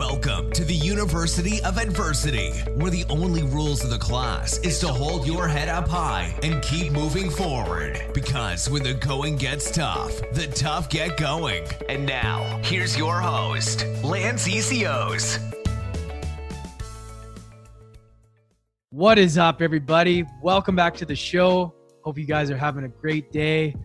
Welcome to the University of Adversity, where the only rules of the class is to hold your head up high and keep moving forward. Because when the going gets tough, the tough get going. And now, here's your host, Lance Essihos. What is up, everybody? Welcome back to the show. Hope you guys are having a great day.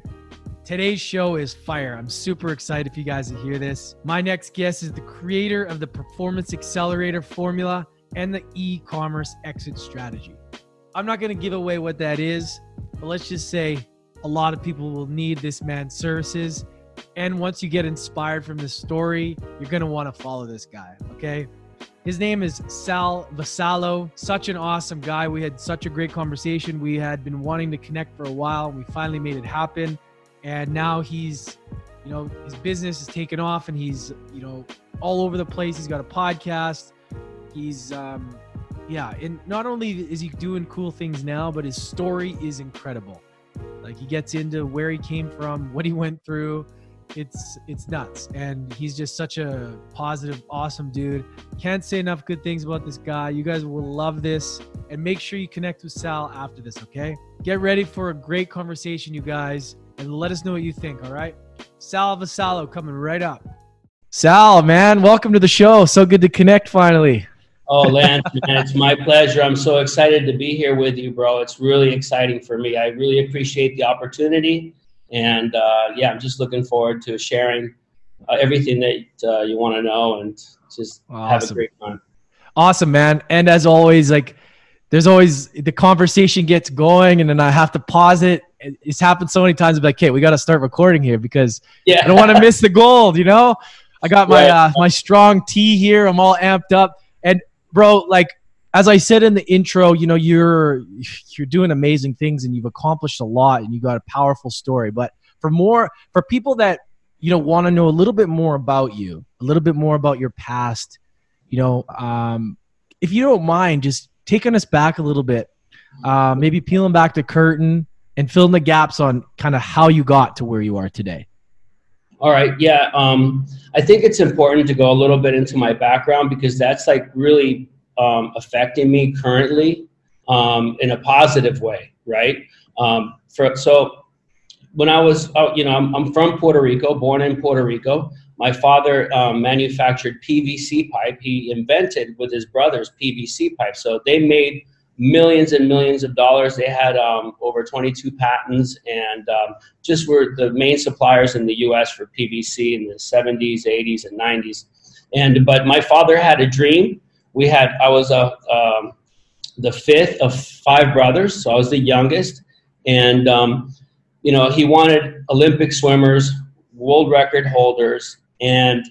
Today's show is fire. I'm super excited for you guys to hear this. My next guest is the creator of the Performance Accelerator Formula and the e commerce exit strategy. I'm not going to give away what that is, but let's just say a lot of people will need this man's services. And once you get inspired from this story, you're going to want to follow this guy, okay? His name is Sal Vassallo. Such an awesome guy. We had such a great conversation. We had been wanting to connect for a while. We finally made it happen and now he's you know his business is taken off and he's you know all over the place. He's got a podcast. He's um yeah and not only is he doing cool things now but his story is incredible. Like he gets into where he came from what he went through. It's it's nuts. And he's just such a positive awesome dude. Can't say enough good things about this guy. You guys will love this. And make sure you connect with sal after this okay? Get ready for a great conversation you guys and let us know what you think. All right. Sal Vassallo coming right up. Sal, man, welcome to the show. So good to connect finally. Oh, Lance, man, it's my pleasure. I'm so excited to be here with you, bro. It's really exciting for me. I really appreciate the opportunity. And uh, yeah, I'm just looking forward to sharing uh, everything that uh, you want to know and just awesome. have a great time. Awesome, man. And as always, like, there's always the conversation gets going and then I have to pause it it's happened so many times. I'm like, okay, we got to start recording here because yeah. I don't want to miss the gold. You know, I got my uh, my strong tea here. I'm all amped up, and bro, like as I said in the intro, you know, you're you're doing amazing things and you've accomplished a lot and you got a powerful story. But for more for people that you know want to know a little bit more about you, a little bit more about your past, you know, um, if you don't mind, just taking us back a little bit, uh, maybe peeling back the curtain and fill in the gaps on kind of how you got to where you are today. All right. Yeah. Um, I think it's important to go a little bit into my background because that's like really um, affecting me currently um, in a positive way, right? Um, for, so when I was, uh, you know, I'm, I'm, from Puerto Rico, born in Puerto Rico. My father um, manufactured PVC pipe. He invented with his brothers PVC pipe. So they made millions and millions of dollars. They had um, over 22 patents and um, just were the main suppliers in the U.S. for PVC in the 70s, 80s, and 90s. And but my father had a dream. We had I was a um, the fifth of five brothers, so I was the youngest, and um, you know he wanted Olympic swimmers, world record holders, and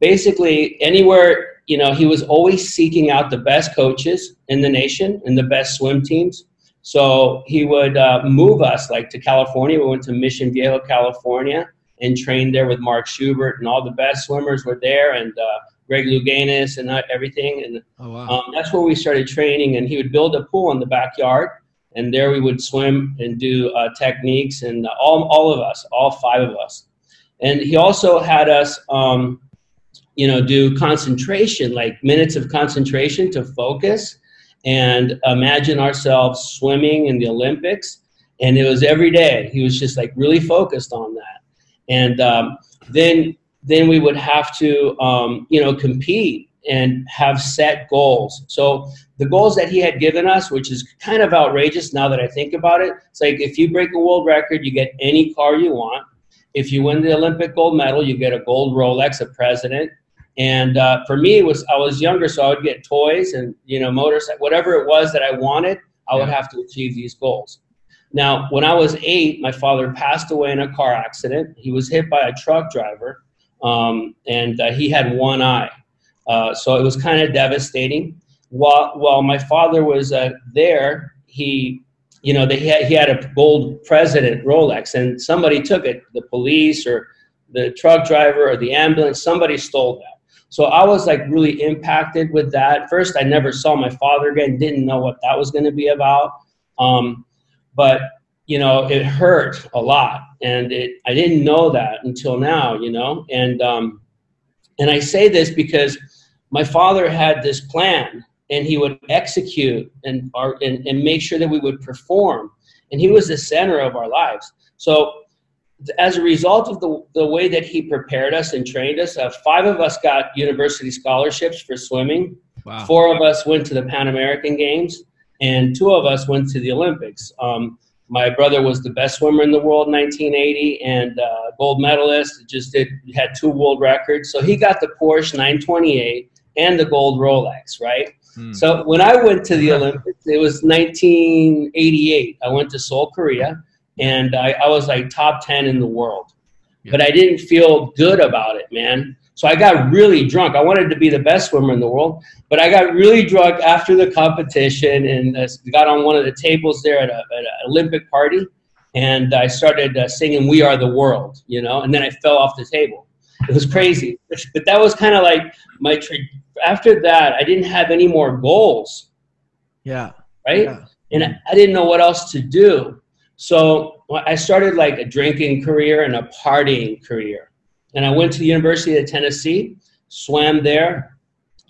basically anywhere you know, he was always seeking out the best coaches in the nation and the best swim teams. So he would uh, move us like to California. We went to Mission Viejo, California, and trained there with Mark Schubert, and all the best swimmers were there, and uh, Greg Louganis and uh, everything. And oh, wow. um, that's where we started training. And he would build a pool in the backyard, and there we would swim and do uh, techniques, and all all of us, all five of us. And he also had us. Um, you know, do concentration, like minutes of concentration to focus and imagine ourselves swimming in the Olympics. And it was every day. He was just like really focused on that. And um, then then we would have to um, you know compete and have set goals. So the goals that he had given us, which is kind of outrageous now that I think about it, it's like if you break a world record, you get any car you want. If you win the Olympic gold medal, you get a gold Rolex, a president. And uh, for me, it was I was younger, so I would get toys and you know motorcycle, whatever it was that I wanted. I would have to achieve these goals. Now, when I was eight, my father passed away in a car accident. He was hit by a truck driver, um, and uh, he had one eye, uh, so it was kind of devastating. While while my father was uh, there, he you know, they had, he had a gold president Rolex, and somebody took it. The police or the truck driver or the ambulance, somebody stole that. So I was like really impacted with that. First, I never saw my father again, didn't know what that was going to be about. Um, but you know, it hurt a lot, and it I didn't know that until now, you know. And um, and I say this because my father had this plan and he would execute and, our, and, and make sure that we would perform. And he was the center of our lives. So, as a result of the, the way that he prepared us and trained us, uh, five of us got university scholarships for swimming. Wow. Four of us went to the Pan American Games, and two of us went to the Olympics. Um, my brother was the best swimmer in the world in 1980 and uh, gold medalist. Just did had two world records. So he got the Porsche 928 and the gold Rolex, right? Hmm. So when I went to the Olympics, it was 1988. I went to Seoul, Korea, and I, I was like top 10 in the world. Yeah. But I didn't feel good about it, man. So I got really drunk. I wanted to be the best swimmer in the world, but I got really drunk after the competition and uh, got on one of the tables there at, a, at an Olympic party, and I started uh, singing "We Are the World," you know, and then I fell off the table. It was crazy, but that was kind of like my. Tra- after that, I didn't have any more goals. Yeah. Right. Yeah. And I didn't know what else to do. So I started like a drinking career and a partying career and I went to the University of Tennessee, swam there,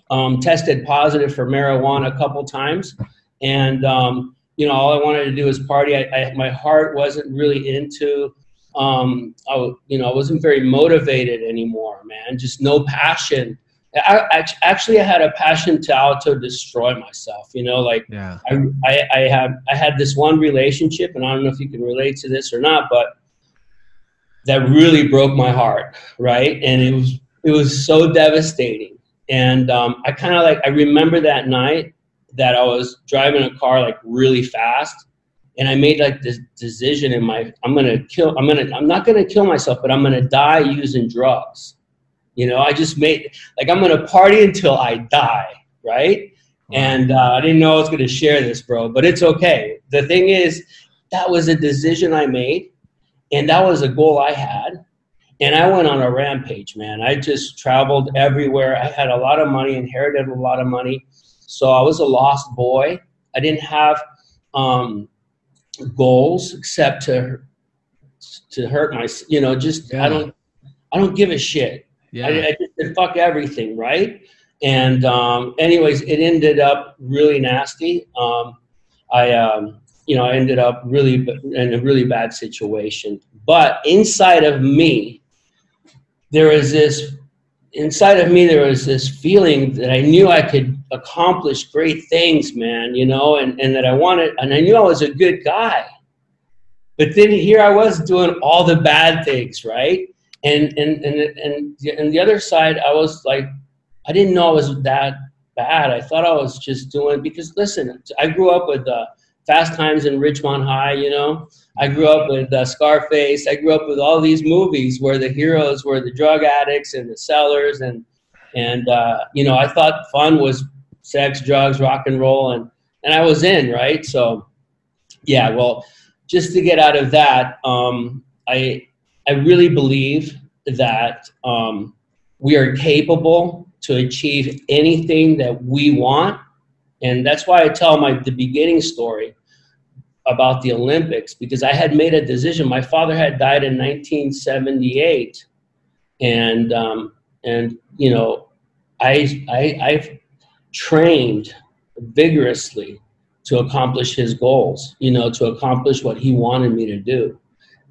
um, tested positive for marijuana a couple times, and um, you know all I wanted to do was party. I, I my heart wasn't really into. Um, I, you know, I wasn't very motivated anymore, man. Just no passion. I, actually I had a passion to auto destroy myself. You know, like yeah. I, I, I had I had this one relationship, and I don't know if you can relate to this or not, but that really broke my heart, right? And it was it was so devastating. And um, I kind of like I remember that night that I was driving a car like really fast, and I made like this decision in my I'm gonna kill I'm gonna I'm not gonna kill myself, but I'm gonna die using drugs. You know, I just made like I'm gonna party until I die, right? And uh, I didn't know I was gonna share this, bro, but it's okay. The thing is, that was a decision I made and that was a goal I had. And I went on a rampage, man. I just traveled everywhere. I had a lot of money, inherited a lot of money. So I was a lost boy. I didn't have um, goals except to to hurt my, you know, just yeah. I don't I don't give a shit. Yeah. I, I just said fuck everything, right? And um, anyways, it ended up really nasty. Um, I um, you know, I ended up really in a really bad situation. But inside of me, there was this, inside of me, there was this feeling that I knew I could accomplish great things, man, you know, and, and that I wanted, and I knew I was a good guy. But then here I was doing all the bad things, right? And, and, and, and, and the other side, I was like, I didn't know I was that bad. I thought I was just doing, because listen, I grew up with, uh, Fast Times in Ridgemont High, you know. I grew up with uh, Scarface. I grew up with all these movies where the heroes were the drug addicts and the sellers, and and uh, you know I thought fun was sex, drugs, rock and roll, and and I was in right. So yeah, well, just to get out of that, um, I I really believe that um, we are capable to achieve anything that we want and that's why I tell my the beginning story about the Olympics because I had made a decision. My father had died in 1978, and um, and you know, I I I've trained vigorously to accomplish his goals. You know, to accomplish what he wanted me to do,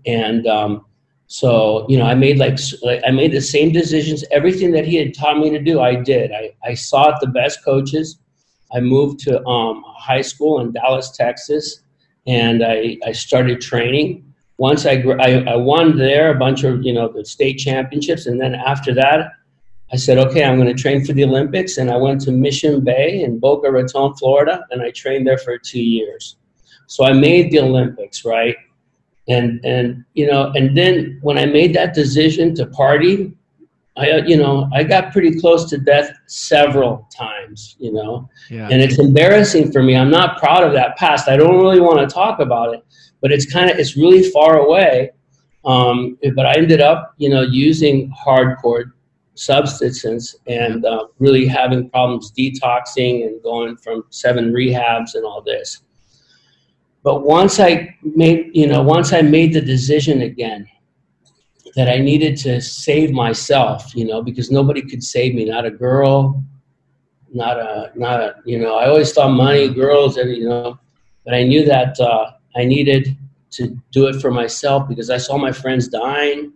and um, so you know, I made like, like I made the same decisions. Everything that he had taught me to do, I did. I I sought the best coaches. I moved to um, high school in Dallas, Texas, and I, I started training. Once I, I, I won there a bunch of you know the state championships, and then after that, I said, okay, I'm going to train for the Olympics, and I went to Mission Bay in Boca Raton, Florida, and I trained there for two years. So I made the Olympics, right? And and you know, and then when I made that decision to party, I, uh, you know, I got pretty close to death several times, you know, yeah. and it's embarrassing for me. I'm not proud of that past. I don't really want to talk about it, but it's kind of, it's really far away. Um, but I ended up, you know, using hardcore substances and uh, really having problems detoxing and going from seven rehabs and all this. But once I made, you know, once I made the decision again, that I needed to save myself, you know, because nobody could save me, not a girl, not a not a you know. I always thought money, girls, and you know, but I knew that uh, I needed to do it for myself because I saw my friends dying,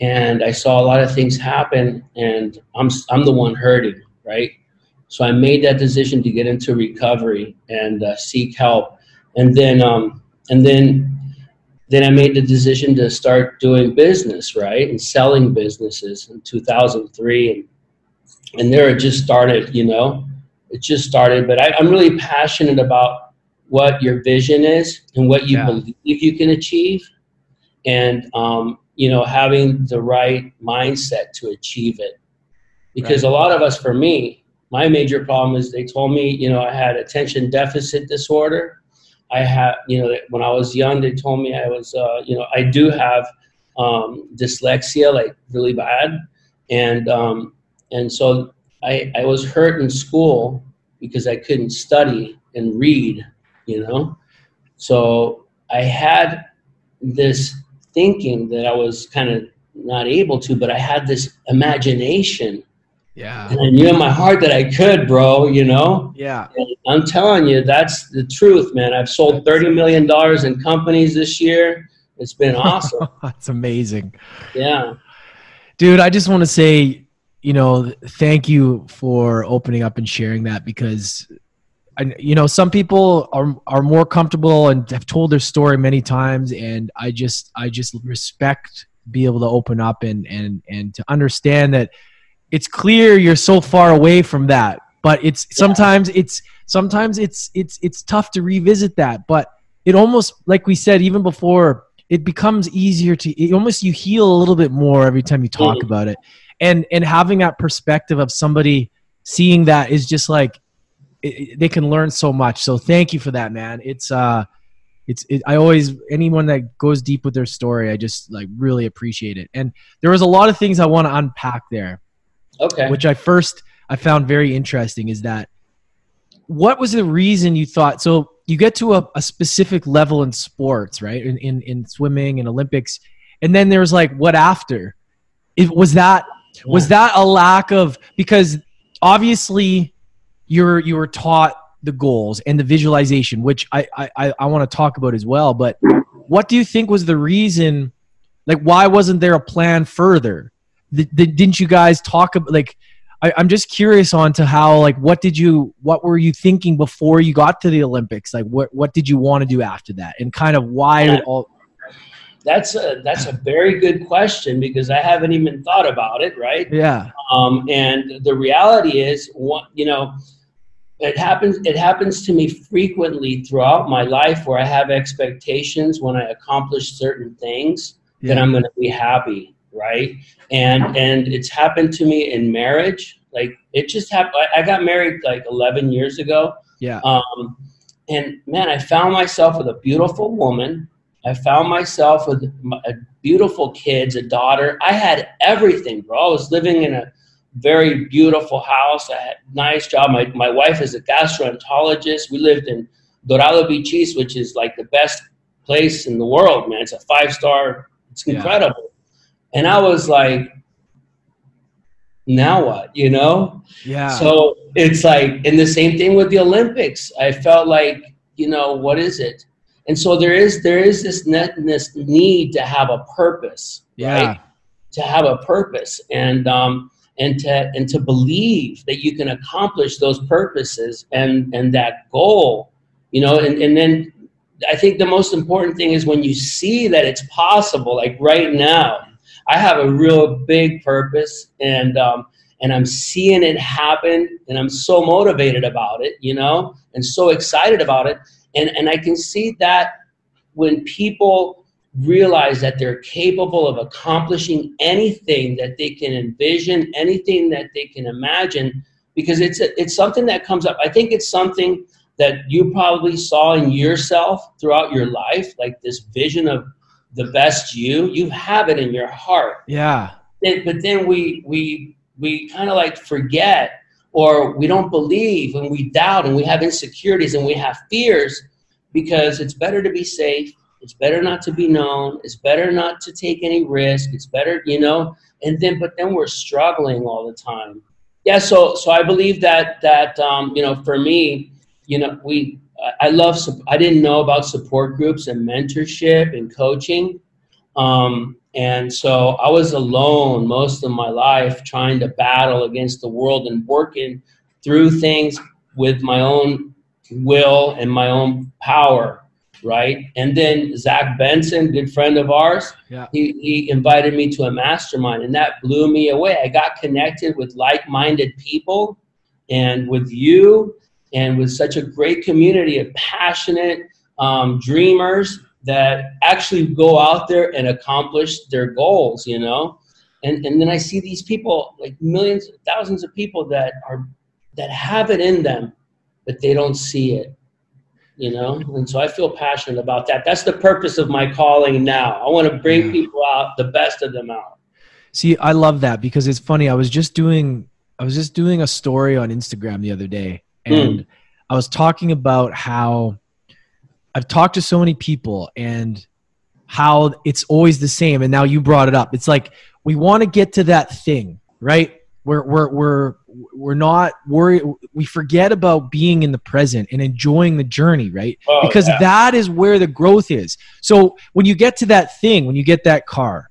and I saw a lot of things happen, and I'm I'm the one hurting, right? So I made that decision to get into recovery and uh, seek help, and then um, and then then I made the decision to start doing business, right, and selling businesses in 2003, and and there it just started, you know, it just started. But I, am really passionate about what your vision is and what you yeah. believe you can achieve, and um, you know, having the right mindset to achieve it. Because right. a lot of us, for me, my major problem is they told me, you know, I had attention deficit disorder. I had, you know, when I was young, they told me I was, uh, you know, I do have um, dyslexia, like really bad, and um, and so I, I was hurt in school because I couldn't study and read, you know. So I had this thinking that I was kind of not able to, but I had this imagination. Yeah. And I knew in my heart that I could, bro, you know? Yeah. And I'm telling you, that's the truth, man. I've sold $30 million in companies this year. It's been awesome. that's amazing. Yeah. Dude, I just want to say you know, thank you for opening up and sharing that because you know some people are are more comfortable and have told their story many times and I just I just respect be able to open up and and and to understand that it's clear you're so far away from that but it's sometimes it's sometimes it's it's it's tough to revisit that but it almost like we said even before it becomes easier to it almost you heal a little bit more every time you talk mm. about it. And and having that perspective of somebody seeing that is just like it, they can learn so much. So thank you for that man. It's uh it's it, i always anyone that goes deep with their story i just like really appreciate it. And there was a lot of things i want to unpack there okay. which i first i found very interesting is that what was the reason you thought so you get to a, a specific level in sports right in, in in swimming and olympics and then there's like what after it was that was that a lack of because obviously you're you were taught the goals and the visualization, which I I, I want to talk about as well. But what do you think was the reason? Like, why wasn't there a plan further? The, the, didn't you guys talk about like? I, I'm just curious on to how like what did you what were you thinking before you got to the Olympics? Like, what what did you want to do after that, and kind of why it all that's a that's a very good question because I haven't even thought about it, right? Yeah. Um, and the reality is, what you know, it happens. It happens to me frequently throughout my life where I have expectations when I accomplish certain things yeah. that I'm going to be happy, right? And and it's happened to me in marriage. Like it just happened. I got married like 11 years ago. Yeah. Um, and man, I found myself with a beautiful woman I found myself with a beautiful kids, a daughter. I had everything, bro. I was living in a very beautiful house. I had a nice job. My, my wife is a gastroenterologist. We lived in Dorado Beach East, which is like the best place in the world, man. It's a five star. It's incredible. Yeah. And I was like, now what? You know? Yeah. So it's like, and the same thing with the Olympics. I felt like, you know, what is it? and so there is there is this, net, this need to have a purpose yeah. right to have a purpose and um and to and to believe that you can accomplish those purposes and and that goal you know and, and then i think the most important thing is when you see that it's possible like right now i have a real big purpose and um and i'm seeing it happen and i'm so motivated about it you know and so excited about it and, and I can see that when people realize that they're capable of accomplishing anything that they can envision, anything that they can imagine, because it's, a, it's something that comes up. I think it's something that you probably saw in yourself throughout your life, like this vision of the best you. You have it in your heart. Yeah. But then we we we kind of like forget or we don't believe and we doubt and we have insecurities and we have fears because it's better to be safe it's better not to be known it's better not to take any risk it's better you know and then but then we're struggling all the time yeah. So so I believe that that um, you know for me, you know we I love I didn't know about support groups and mentorship and coaching. Um, and so I was alone most of my life trying to battle against the world and working through things with my own will and my own power, right? And then Zach Benson, good friend of ours, yeah. he, he invited me to a mastermind, and that blew me away. I got connected with like minded people and with you and with such a great community of passionate um, dreamers that actually go out there and accomplish their goals, you know? And, and then I see these people, like millions, thousands of people that are that have it in them, but they don't see it, you know? And so I feel passionate about that. That's the purpose of my calling now. I want to bring yeah. people out, the best of them out. See, I love that because it's funny. I was just doing I was just doing a story on Instagram the other day and mm. I was talking about how I've talked to so many people and how it's always the same. And now you brought it up. It's like we want to get to that thing, right? We're we're we're we're not worried. We forget about being in the present and enjoying the journey, right? Oh, because yeah. that is where the growth is. So when you get to that thing, when you get that car,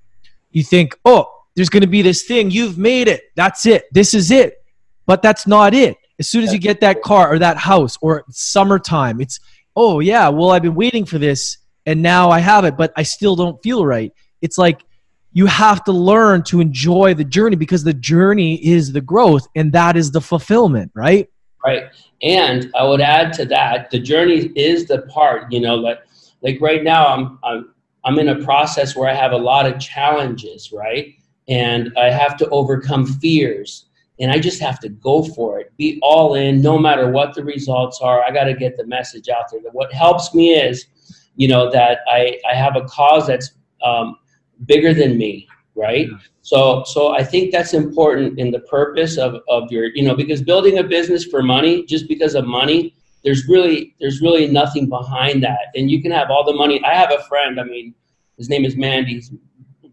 you think, oh, there's going to be this thing. You've made it. That's it. This is it. But that's not it. As soon as you get that car or that house or summertime, it's oh yeah, well I've been waiting for this and now I have it, but I still don't feel right. It's like you have to learn to enjoy the journey because the journey is the growth and that is the fulfillment, right? Right. And I would add to that, the journey is the part, you know, like like right now I'm I'm I'm in a process where I have a lot of challenges, right? And I have to overcome fears and I just have to go for it, be all in, no matter what the results are. I got to get the message out there. What helps me is, you know, that I, I have a cause that's um, bigger than me, right? Yeah. So, so I think that's important in the purpose of, of your, you know, because building a business for money, just because of money, there's really, there's really nothing behind that. And you can have all the money. I have a friend, I mean, his name is Mandy. He's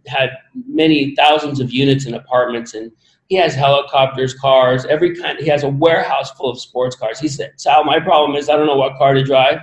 had many thousands of units and apartments and he has helicopters, cars, every kind. He has a warehouse full of sports cars. He said, "Sal, my problem is I don't know what car to drive,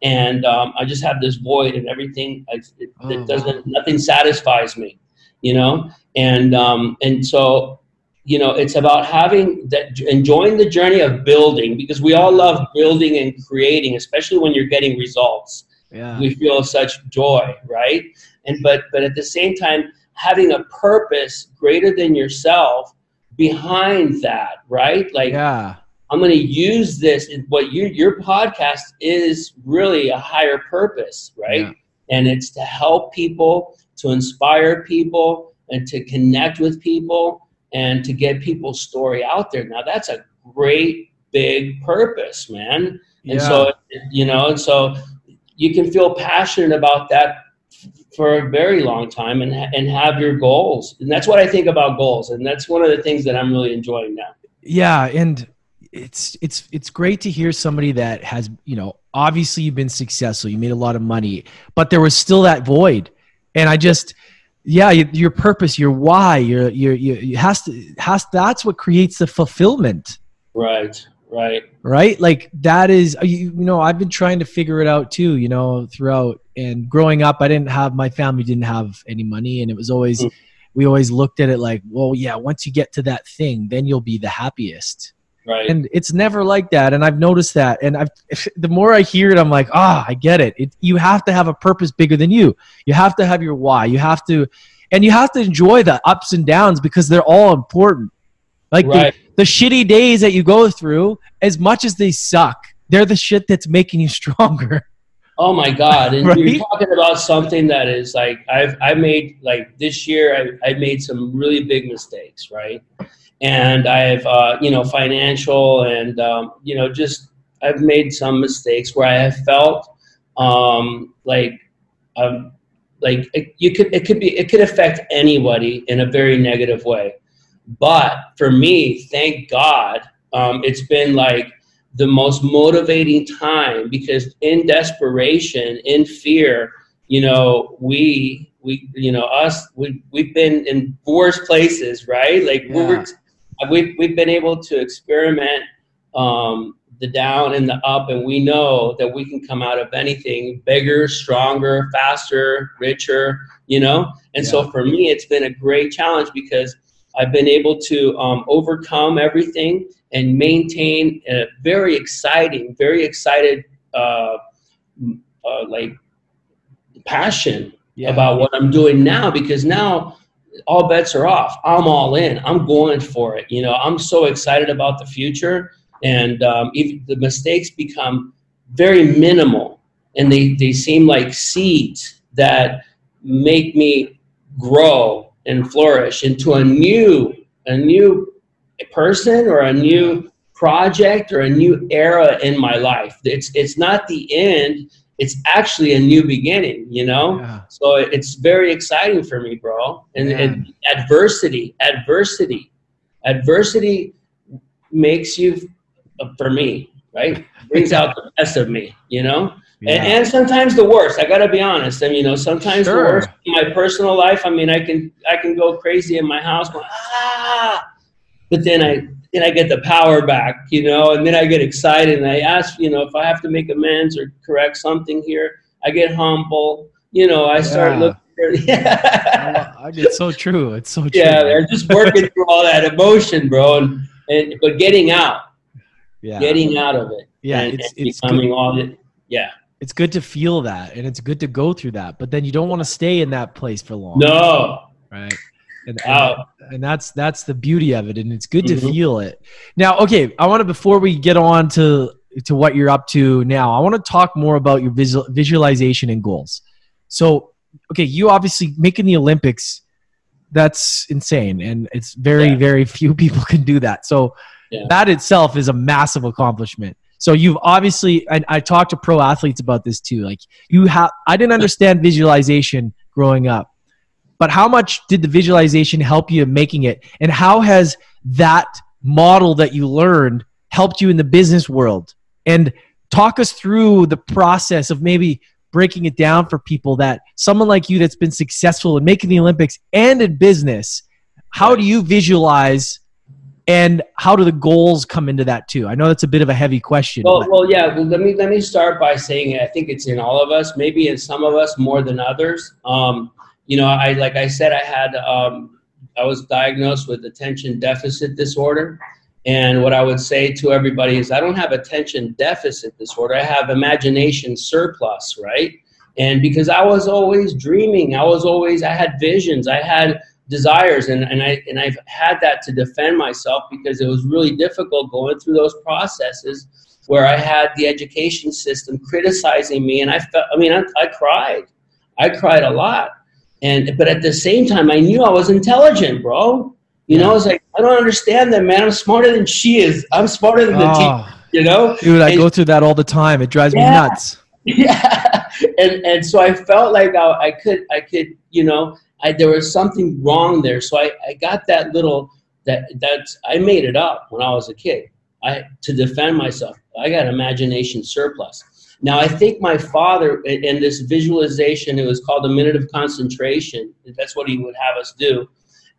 and um, I just have this void, and everything it, it oh, doesn't wow. nothing satisfies me, you know." And um, and so, you know, it's about having that enjoying the journey of building because we all love building and creating, especially when you're getting results. Yeah. We feel such joy, right? And but but at the same time having a purpose greater than yourself behind that, right? Like, yeah. I'm going to use this. What you, your podcast is really a higher purpose, right? Yeah. And it's to help people, to inspire people, and to connect with people, and to get people's story out there. Now, that's a great big purpose, man. And yeah. so, you know, and so you can feel passionate about that for a very long time and, and have your goals. And that's what I think about goals. And that's one of the things that I'm really enjoying now. Yeah. And it's, it's, it's great to hear somebody that has, you know, obviously you've been successful, you made a lot of money, but there was still that void. And I just, yeah, your purpose, your why, your, your, your, has to, has, that's what creates the fulfillment. Right. Right. Right. Like that is, you, you know, I've been trying to figure it out too, you know, throughout and growing up, I didn't have my family didn't have any money, and it was always mm. we always looked at it like, well, yeah, once you get to that thing, then you'll be the happiest. Right. And it's never like that, and I've noticed that. And I've the more I hear it, I'm like, ah, I get it. it. You have to have a purpose bigger than you. You have to have your why. You have to, and you have to enjoy the ups and downs because they're all important. Like right. The shitty days that you go through, as much as they suck, they're the shit that's making you stronger. Oh my God! And right? you're talking about something that is like I've I made like this year I I made some really big mistakes, right? And I've uh, you know financial and um, you know just I've made some mistakes where I have felt um, like um, like it, you could it could be it could affect anybody in a very negative way. But for me, thank God, um, it's been like the most motivating time because in desperation, in fear, you know, we we you know us we we've been in worse places, right? Like yeah. we're we've, we've been able to experiment um, the down and the up, and we know that we can come out of anything bigger, stronger, faster, richer, you know? And yeah. so for me, it's been a great challenge because I've been able to um, overcome everything and maintain a very exciting, very excited, uh, uh, like passion yeah. about what I'm doing now because now all bets are off. I'm all in. I'm going for it. You know, I'm so excited about the future and um, even the mistakes become very minimal and they, they seem like seeds that make me grow and flourish into a new a new person or a new project or a new era in my life it's it's not the end it's actually a new beginning you know yeah. so it's very exciting for me bro and, and adversity adversity adversity makes you for me, right? Brings out the best of me, you know? Yeah. And, and, sometimes the worst. I got to be honest. I mean, you know, sometimes sure. the worst in my personal life. I mean, I can I can go crazy in my house, going ah, but then I then I get the power back, you know, and then I get excited and I ask, you know, if I have to make amends or correct something here, I get humble. You know, I start yeah. looking. yeah, it's so true. It's so true. Yeah, they're just working through all that emotion, bro, and, and but getting out yeah. getting out of it. Yeah, and, it's, and it's becoming good. all it. Yeah, it's good to feel that, and it's good to go through that. But then you don't want to stay in that place for long. No, right. And, and, and, that's that's the beauty of it, and it's good mm-hmm. to feel it. Now, okay, I want to before we get on to to what you're up to now, I want to talk more about your visual, visualization and goals. So, okay, you obviously making the Olympics. That's insane, and it's very yeah. very few people can do that. So, yeah. that itself is a massive accomplishment. So you've obviously, and I talked to pro athletes about this too. Like you have, I didn't understand visualization growing up, but how much did the visualization help you in making it? And how has that model that you learned helped you in the business world? And talk us through the process of maybe breaking it down for people that someone like you that's been successful in making the Olympics and in business, how do you visualize and how do the goals come into that too? I know that's a bit of a heavy question. Well, well, yeah. Well, let me let me start by saying I think it's in all of us, maybe in some of us more than others. Um, you know, I like I said, I had um, I was diagnosed with attention deficit disorder, and what I would say to everybody is, I don't have attention deficit disorder. I have imagination surplus, right? And because I was always dreaming, I was always I had visions, I had desires and, and I and I've had that to defend myself because it was really difficult going through those processes where I had the education system criticizing me and I felt I mean I, I cried. I cried a lot. And but at the same time I knew I was intelligent, bro. You know, I was like, I don't understand that, man. I'm smarter than she is. I'm smarter than the oh, teacher, you know? Dude, I and, go through that all the time. It drives yeah, me nuts. Yeah. And and so I felt like I, I could I could, you know, I, there was something wrong there. So I, I got that little that that's I made it up when I was a kid. I to defend myself. I got imagination surplus. Now I think my father in this visualization, it was called a minute of concentration. That's what he would have us do.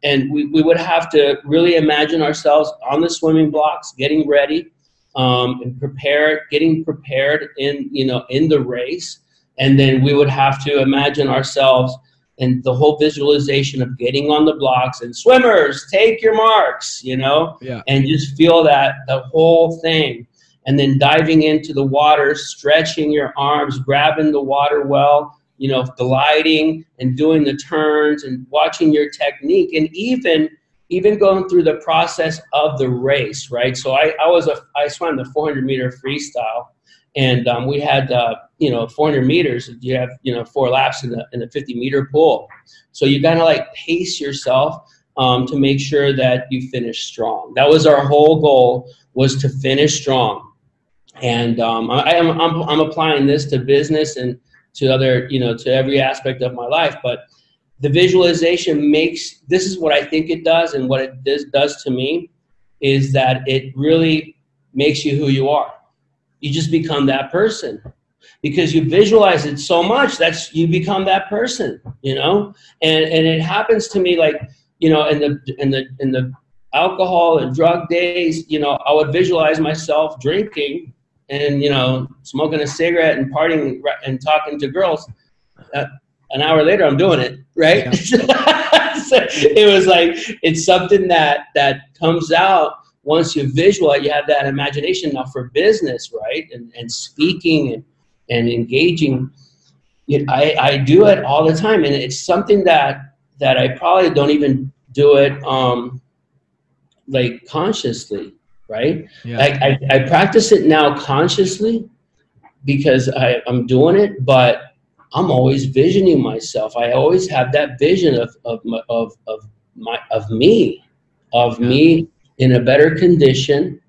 And we, we would have to really imagine ourselves on the swimming blocks, getting ready, um, and prepare, getting prepared in you know in the race. And then we would have to imagine ourselves and the whole visualization of getting on the blocks and swimmers take your marks you know? Yeah. and just feel that the whole thing. And then diving into the water stretching your arms grabbing the water well you know gliding and doing the turns and watching your technique and even even going through the process of the race right? So i, I was a i swam the 400 meter freestyle and um, we had uh, you know 400 meters you have you know four laps in the in the 50 meter pool. So you gotta like pace yourself um, to make sure that you finish strong. That was our whole goal was to finish strong. And um, I, am I'm, I'm applying this to business and to other you know to every aspect of my life but the visualization makes this is what i think it does and what it does, does to me is that it really makes you who you are. You just become that person because you visualize it so much that's you become that person you know and and it happens to me like you know in the in the in the alcohol and drug days, you know, I would visualize myself drinking and, you know, smoking a cigarette and partying and talking to girls. Uh, an hour later, I'm doing it, right? Yeah. so it was like, it's something that, that comes out once you visualize, you have that imagination now for business, right? And, and speaking and, and engaging. I, I do it all the time. And it's something that, that I probably don't even do it um, like consciously, right? Yeah. Like I, I practice it now consciously because I, I'm doing it, but I'm always visioning myself. I always have that vision of of of of my of me, of yeah. me in a better condition,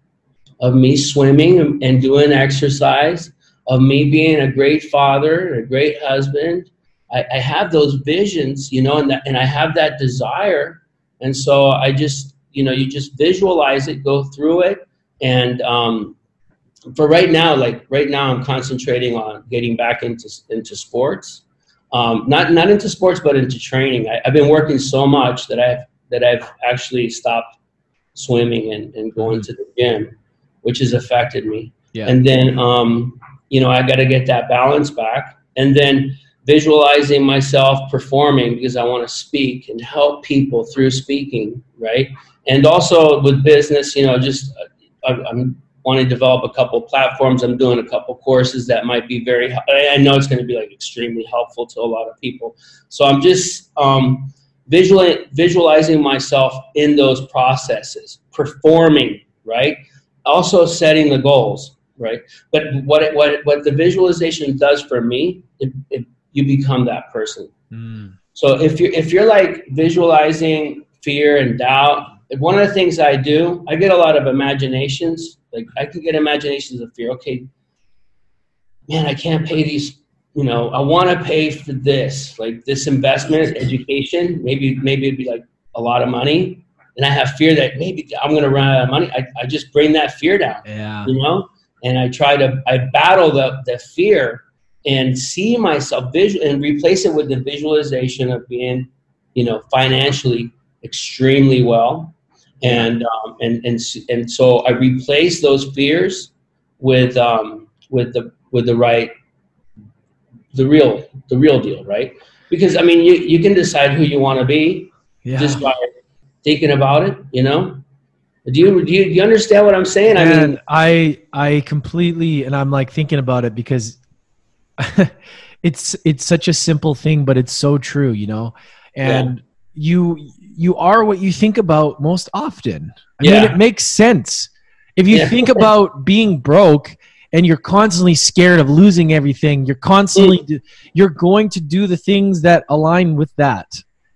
of me swimming and doing exercise, of me being a great father, a great husband. I, I have those visions, you know, and that, and I have that desire, and so I just you know you just visualize it go through it. And um, for right now like right now i'm concentrating on getting back into into sports. Um, not not into sports but into training. I, have been working so much that i've that i've actually stopped swimming and, and going to the gym which has affected me. Yeah. and then um, you know i got to get that balance back and then visualizing myself performing because i want to speak and help people through speaking right and also with business, you know, just uh, I'm wanting to develop a couple platforms. I'm doing a couple courses that might be very. I know it's going to be like extremely helpful to a lot of people. So I'm just um, visually visualizing myself in those processes, performing right. Also setting the goals right. But what it, what what the visualization does for me, it, it, you become that person. Mm. So if you're if you're like visualizing fear and doubt one of the things I do, I get a lot of imaginations. Like I can get imaginations of fear. Okay, man, I can't pay these. You know, I want to pay for this, like this investment, education. Maybe, maybe it'd be like a lot of money, and I have fear that maybe I'm going to run out of money. I, I just bring that fear down. Yeah. You know, and I try to I battle the the fear and see myself visual and replace it with the visualization of being, you know, financially extremely well and um, and and and so I replace those fears with um, with the with the right the real the real deal, right? Because I mean, you you can decide who you want to be yeah. just by thinking about it, you know. Do you, do you do you understand what I'm saying? I mean, I I completely and I'm like thinking about it because it's it's such a simple thing, but it's so true, you know. And yeah. you you are what you think about most often. I yeah. mean, it makes sense. If you yeah. think about being broke and you're constantly scared of losing everything, you're constantly mm. you're going to do the things that align with that.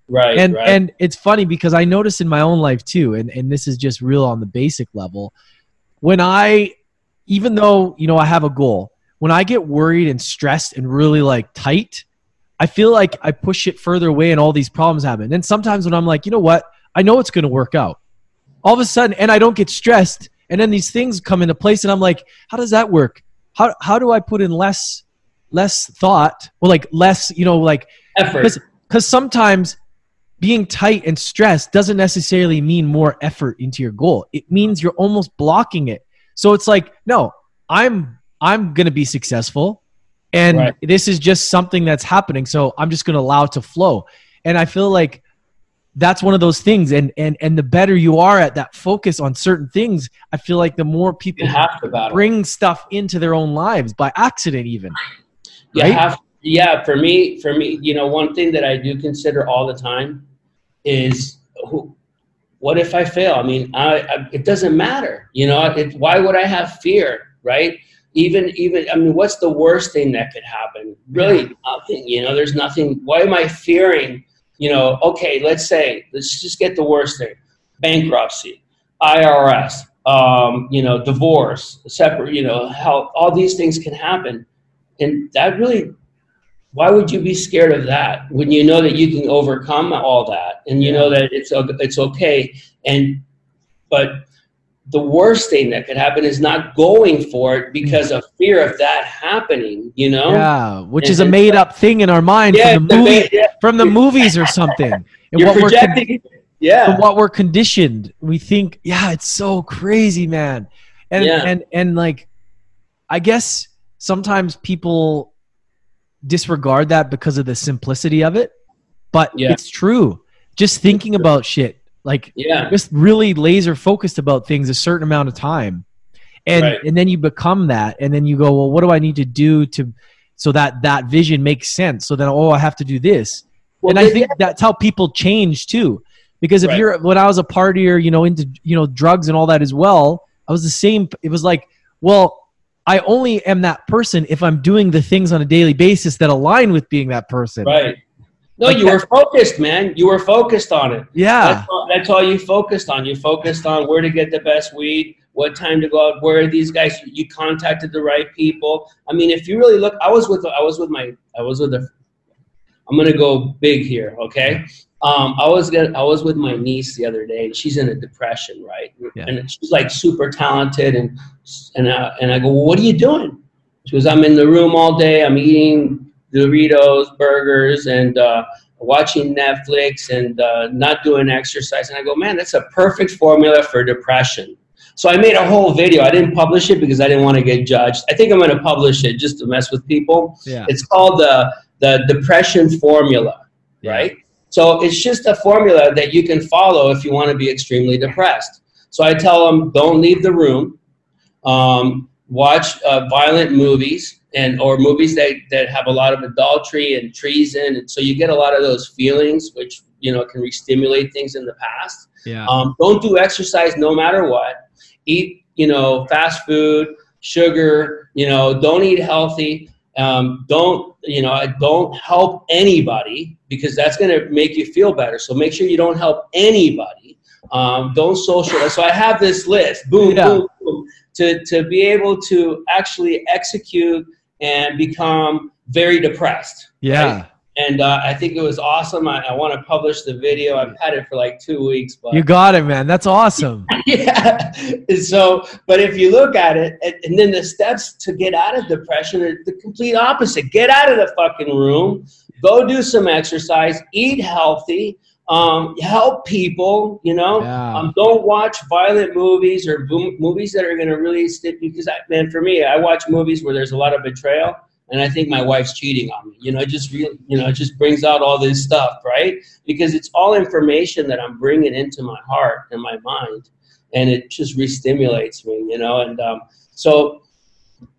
Right. And right. and it's funny because I notice in my own life too, and, and this is just real on the basic level. When I even though, you know, I have a goal, when I get worried and stressed and really like tight, I feel like I push it further away and all these problems happen. And sometimes when I'm like, you know what? I know it's going to work out. All of a sudden, and I don't get stressed. And then these things come into place and I'm like, how does that work? How, how do I put in less, less thought? Well, like less, you know, like effort. Because sometimes being tight and stressed doesn't necessarily mean more effort into your goal. It means you're almost blocking it. So it's like, no, I'm I'm going to be successful and right. this is just something that's happening so i'm just going to allow it to flow and i feel like that's one of those things and and and the better you are at that focus on certain things i feel like the more people bring stuff into their own lives by accident even yeah right? have, yeah for me for me you know one thing that i do consider all the time is who, what if i fail? I mean I, I, it doesn't matter you know it, why would i have fear right? Even even i mean what's the worst thing that could happen? Really nothing you know there's nothing. Why am i fearing you know okay let's say let's just get the worst thing bankruptcy irs um, you know divorce separate you know how all these things can happen. And that really why would you be scared of that when you know that you can overcome all that and you know that it's it's okay and but the worst thing that could happen is not going for it because of fear of that happening, you know? Yeah, which and, is a made up thing in our mind yeah, from the movie yeah. from the movies or something. And you're projecting Yeah. From what we're conditioned. We think, yeah, it's so crazy, man. And Yeah. and and like I guess sometimes people disregard that because of the simplicity of it. But Yeah. it's true. Just thinking about shit. Like Yeah. just really laser focused about things a certain amount of time and Right. and then you become that and then you go well what do i need to do to so that that vision makes sense so then oh i have to do this Well, and i think that's how people change too because if Right. you're when i was a partier you know into you know drugs and all that as well i was the same it was like well i only am that person if i'm doing the things on a daily basis that align with being that person Right. No, Like you were focused, man. You were focused on it. yeah That's all, that's all you focused on. You focused on where to get the best weed, what time to go out, where are these guys. You contacted the right people. I mean, if you really look, I was with I was with my I was with a. I'm gonna go big here, okay? Um, I was gonna, I was with my niece the other day. and She's in a depression, right? Yeah. And she's like super talented, and and uh, and I go, well, what are you doing? She goes, I'm in the room all day. I'm eating Doritos, burgers, and uh, watching Netflix and uh, not doing exercise. And I go, man, that's a perfect formula for depression. So I made a whole video. I didn't publish it because I didn't want to get judged. I think I'm going to publish it just to mess with people. yeah It's called the the depression formula, Yeah. right? So it's just a formula that you can follow if you want to be extremely depressed. So I tell them, don't leave the room. Um, watch uh, violent movies and or movies that, that have a lot of adultery and treason, and so you get a lot of those feelings, which you know can re-stimulate things in the past. yeah Um, don't do exercise no matter what. Eat, you know, fast food, sugar. You know, don't eat healthy. Um, don't, you know, don't help anybody because that's going to make you feel better. So make sure you don't help anybody. Um, don't socialize. So I have this list. Boom, Yeah. boom, boom. To to be able to actually execute and become very depressed. yeah And uh, I think it was awesome. I, I want to publish the video. I've had it for like two weeks, but you got it man that's awesome yeah. So, but if you look at it, and, and then the steps to get out of depression are the complete opposite. Get out of the fucking room, go do some exercise, eat healthy, um, help people. You know, Yeah. um, don't watch violent movies or boom, movies that are going to really stick. Because, I, man, for me, I watch movies where there's a lot of betrayal. And I think my wife's cheating on me. You know, it just really, you know, it just brings out all this stuff, right? Because it's all information that I'm bringing into my heart and my mind and it just re-stimulates me, you know. And um, so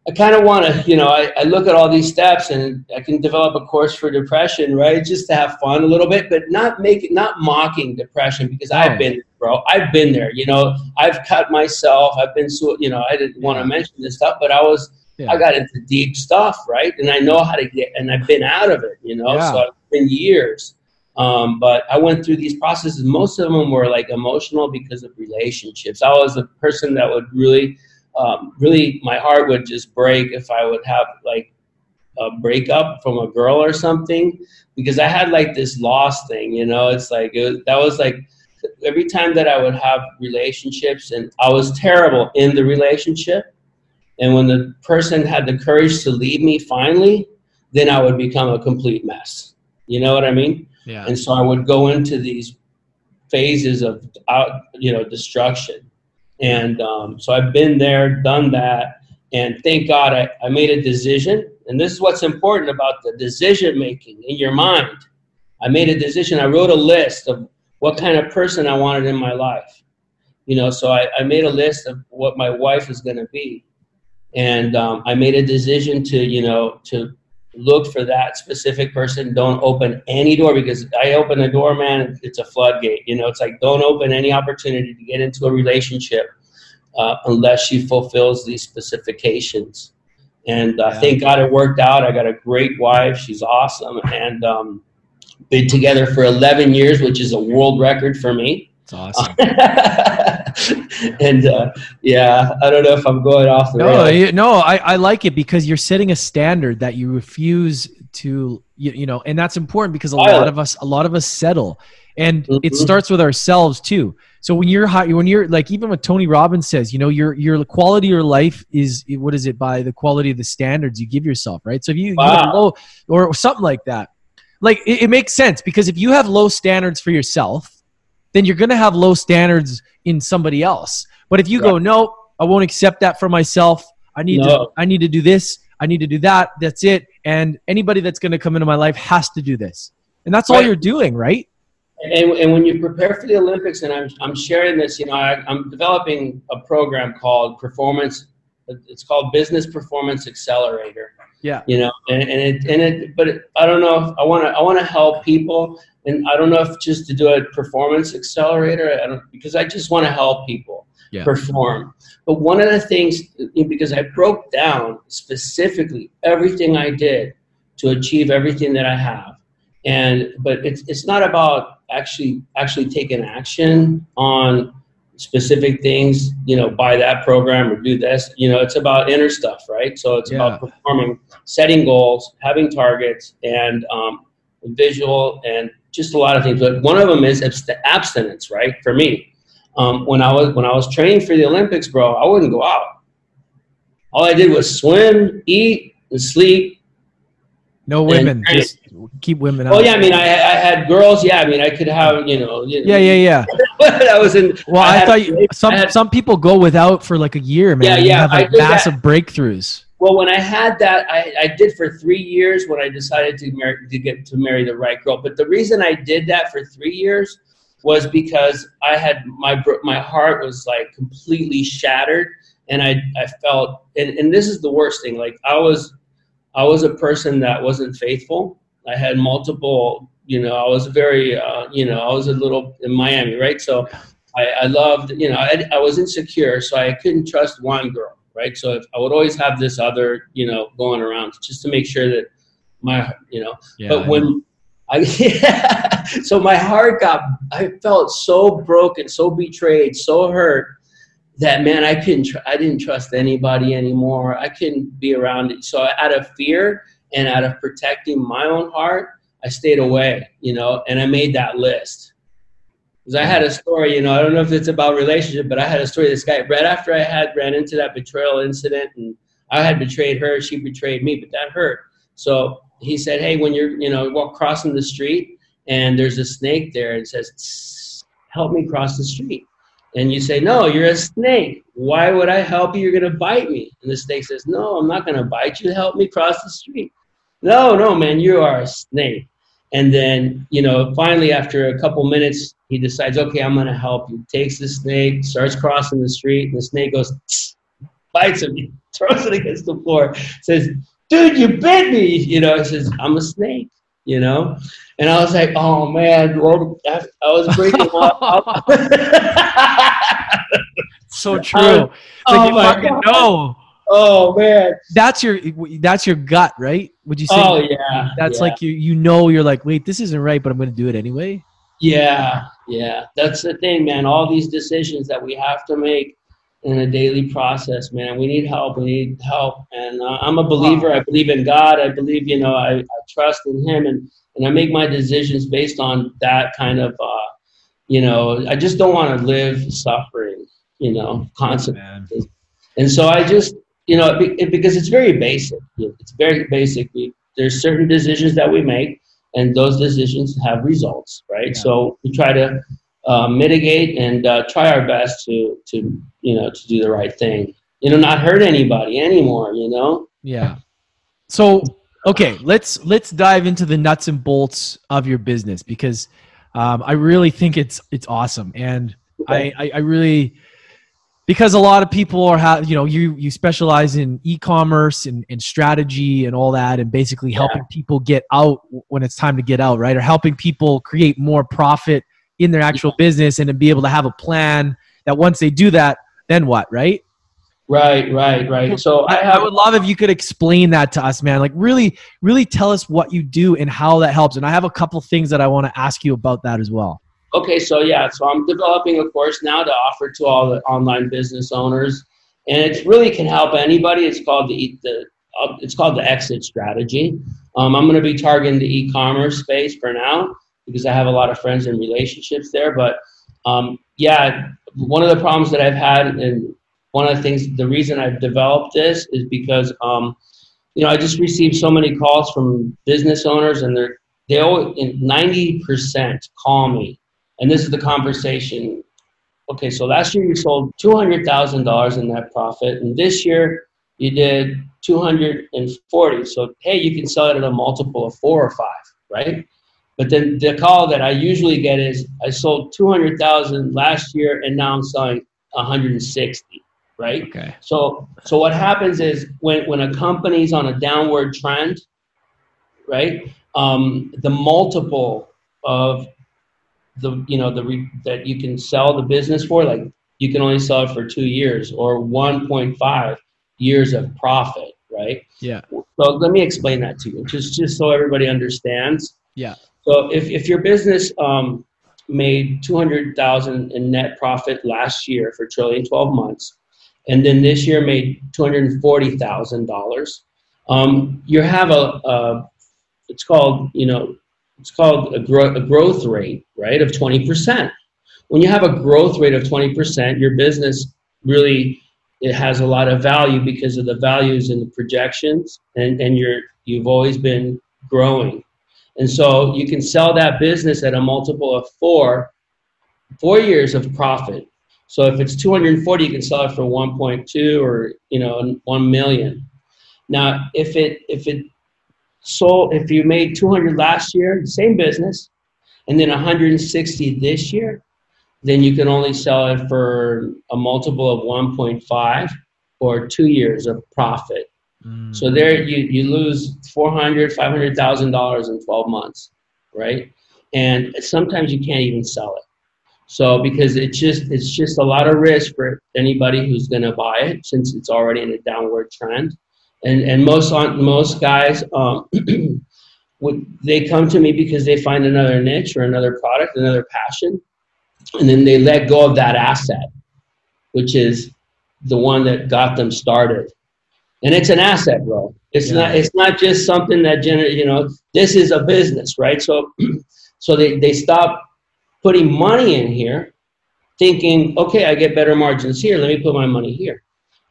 I kind of want to, you know, I, I look at all these steps and I can develop a course for depression, right? Just to have fun a little bit, but not make it, not mocking depression because. I've been, bro, I've been there. You know, I've cut myself. I've been so, you know, I didn't want to mention this stuff, but I was, Yeah. I got into deep stuff, right? And I know how to get, and I've been out of it, you know. Yeah. So it's been years. Um, but I went through these processes. Most of them were like emotional because of relationships. I was a person that would really, um, really, my heart would just break if I would have like a breakup from a girl or something because I had like this loss thing, you know. It's like it was, that was like every time that I would have relationships, and I was terrible in the relationship. And when the person had the courage to leave me finally, then I would become a complete mess. You know what I mean? yeah and so I would go into these phases of out, you know, destruction. And um, so I've been there, done that, and thank God I, I made a decision. And this is what's important about the decision making in your mind. I made a decision. I wrote a list of what kind of person I wanted in my life. You know, so I, I made a list of what my wife is going to be, and um, I made a decision to, you know, to look for that specific person. Don't open any door because I open a door, man, it's a floodgate. You know, it's like don't open any opportunity to get into a relationship uh, unless she fulfills these specifications. And uh, Yeah. thank God it worked out. I got a great wife. She's awesome. And um, been together for 11 years, which is a world record for me. it's awesome and uh, yeah, I don't know if I'm going off the No, rails. you, no, I, I like it because you're setting a standard that you refuse to, you, you know, and that's important because a lot of us, a lot of us settle, and it Mhm. starts with ourselves too. So when you're high, when you're like, even what Tony Robbins says, you know, your your quality of your life is what is it by the quality of the standards you give yourself, right? So if you, you have low or something like that, like it, it makes sense because if you have low standards for yourself, then you're going to have low standards in somebody else. But if you Right. go, no, I won't accept that for myself. I need to I need to do this. I need to do that. That's it. And anybody that's going to come into my life has to do this. And that's all you're doing, right? And, and when you prepare for the Olympics, and I'm, I'm sharing this, you know, I, I'm developing a program called Performance. It's called Business Performance Accelerator. Yeah. You know, and, and it and it, but it, I don't know if I want to I want to help people, and I don't know if just to do a performance accelerator. I don't because I just want to help people Yeah. perform. But one of the things, because I broke down specifically everything I did to achieve everything that I have, and but it's it's not about actually actually taking action on specific things you know buy that program or do this you know it's about inner stuff right so it's about performing setting goals having targets and um, visual and just a lot of things but one of them is abst- abstinence right for me um, when i was when i was training for the olympics bro i wouldn't go out all i did was swim eat and sleep No women. Just keep women out. Oh yeah, I mean, I, I had girls. Yeah, I mean, I could have, you know. You know Yeah, yeah, yeah. I was in. Well, I, had- thought you, some I had- some people go without for like a year, man. Yeah, yeah, Have I like did that. massive breakthroughs. Well, when I had that, I, I did for three years when I decided to to get to marry the right girl. But the reason I did that for three years was because I had my my heart was like completely shattered, and I I felt and, and this is the worst thing. Like I was I was a person that wasn't faithful. I had multiple, you know, I was very, uh, you know, I was a little in Miami, right? So I, I loved, you know, I, I was insecure, so I couldn't trust one girl, right? So if, I would always have this other, you know, going around just to make sure that my, you know, Yeah, but when I, yeah, so my heart got, I felt so broken, so betrayed, so hurt that man, I couldn't, tr- I didn't trust anybody anymore. I couldn't be around it. So out of fear and out of protecting my own heart, I stayed away, you know, and I made that list. Because I had a story, you know, I don't know if it's about relationship, but I had a story. This guy, right after I had ran into that betrayal incident, and I had betrayed her, she betrayed me, but that hurt. So he said, "Hey, when you're, you know, walk crossing the street, and there's a snake there, and says, help me cross the street." And you say, No, you're a snake. Why would I help you? You're going to bite me. And the snake says, No, I'm not going to bite you. Help me cross the street. No, no, man, you are a snake. And then, you know, finally, after a couple minutes, he decides, Okay, I'm going to help you. Takes the snake, starts crossing the street, and the snake goes, bites him, he throws it against the floor, says, Dude, you bit me. You know, he says, I'm a snake, you know? And I was like, Oh, man, Lord, I was breaking up. so true. Oh, like oh you my fucking God. know. Oh man. That's your that's your gut, right? Would you say Oh yeah. that's yeah. like you you know you're like, wait, this isn't right, but I'm gonna do it anyway? Yeah, yeah. That's the thing, man. All these decisions that we have to make in a daily process, man. We need help. We need help. And uh, I'm a believer. I believe in God. I believe, you know, I, I trust in Him, and and I make my decisions based on that kind of, uh, you know. I just don't want to live suffering, you know, constantly. Man. And so I just, you know, it- because it's very basic. It's very basic. We, there's certain decisions that we make, and those decisions have results, right? Yeah. So we try to uh, mitigate and uh, try our best to, to, you know, to do the right thing. You know, not hurt anybody anymore. You know. Yeah. So okay, let's let's dive into the nuts and bolts of your business because um, I really think it's it's awesome, and I, I I really because a lot of people are ha- you know you you specialize in e-commerce and, and strategy and all that and basically Yeah. helping people get out when it's time to get out right or helping people create more profit in their actual business and to be able to have a plan that once they do that then what right Right, right, right. So I, have. I would love if you could explain that to us, man. Like really, really tell us what you do and how that helps. And I have a couple things that I want to ask you about that as well. Okay, so yeah, so I'm developing a course now to offer to all the online business owners, and it really can help anybody. It's called the the uh, it's called the exit strategy. Um, I'm going to be targeting the e-commerce space for now because I have a lot of friends and relationships there. But um, yeah, one of the problems that I've had, and one of the things, the reason I've developed this is because um, you know I just received so many calls from business owners, and they're they always ninety percent call me and this is the conversation. Okay, so last year you sold two hundred thousand dollars in net profit, and this year you did two hundred and forty. So hey, you can sell it at a multiple of four or five, right? But then the call that I usually get is I sold 200,000 last year and now I'm selling 160, right? Okay. So so what happens is when when a company's on a downward trend, right? Um, the multiple of the you know the re, that you can sell the business for like you can only sell it for 2 years or 1.5 years of profit, right? Yeah. So let me explain that to you just just so everybody understands. Yeah. So if, if your business um, made 200,000 in net profit last year for trailing 12 months, and then this year made $240,000, um, you have a, a, it's called, you know, it's called a, gro- a growth rate, right, of 20%. When you have a growth rate of 20%, your business really it has a lot of value because of the values and the projections and, and you're you've always been growing and so you can sell that business at a multiple of four, four years of profit. So if it's 240, you can sell it for 1.2 or you know 1 million. Now, if it if it sold, if you made 200 last year, same business, and then 160 this year, then you can only sell it for a multiple of 1.5 or two years of profit. So mm. there you, you lose four hundred, five hundred thousand dollars in twelve months, right? And sometimes you can't even sell it. So because it's just it's just a lot of risk for anybody who's going to buy it since it's already in a downward trend, and and most on most guys um, would they come to me because they find another niche or another product, another passion, and then they let go of that asset, which is the one that got them started and it's an asset, bro. It's yeah. not. It's not just something that gener. You know, this is a business, right? So, so they they stop putting money in here, thinking, okay, I get better margins here. Let me put my money here.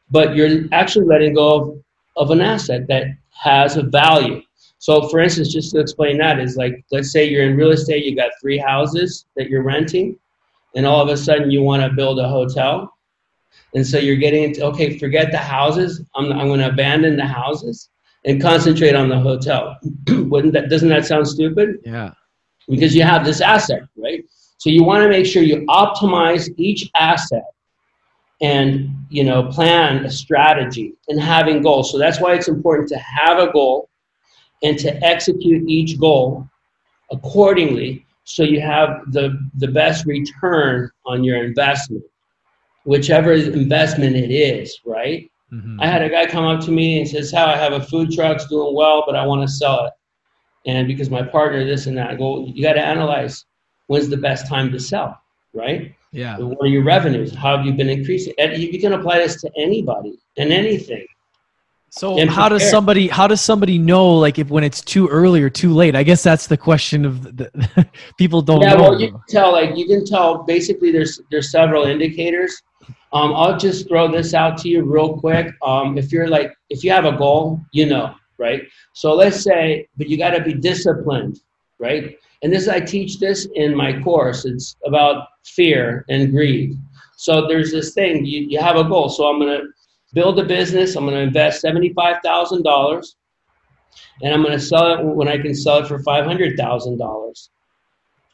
But you're actually letting go of, of an asset that has a value. So, for instance, just to explain that is like, let's say you're in real estate, you got three houses that you're renting, and all of a sudden you want to build a hotel and so you're getting into, okay, forget the houses. I'm, I'm going to abandon the houses and concentrate on the hotel. Wouldn't that, doesn't that sound stupid? Yeah. Because you have this asset, right? So you want to make sure you optimize each asset and, you know, plan a strategy and having goals. So that's why it's important to have a goal and to execute each goal accordingly so you have the, the best return on your investment whichever investment it is, right? Mm-hmm. I had a guy come up to me and says, "How I have a food truck, it's doing well, but I want to sell it." And because my partner, this and that, I go, you got to analyze when's the best time to sell, right? Yeah. What are your revenues? How have you been increasing? And you can apply this to anybody and anything. So and how does somebody how does somebody know like if when it's too early or too late? I guess that's the question of the, the people don't yeah, know. well, you can tell like you can tell basically there's there's several indicators. Um, I'll just throw this out to you real quick. Um, if you're like, if you have a goal, you know, right? So let's say, but you got to be disciplined, right? And this, I teach this in my course. It's about fear and greed. So there's this thing, you, you have a goal. So I'm going to build a business. I'm going to invest $75,000 and I'm going to sell it when I can sell it for $500,000,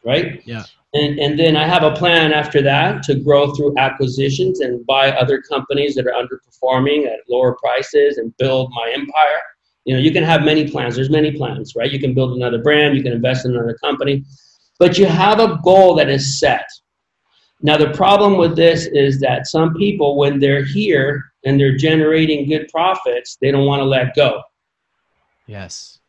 right? Yeah. And, and then I have a plan after that to grow through acquisitions and buy other companies that are underperforming at lower prices and build my empire. You know, you can have many plans. There's many plans, right? You can build another brand, you can invest in another company, but you have a goal that is set. Now, the problem with this is that some people, when they're here and they're generating good profits, they don't want to let go. Yes.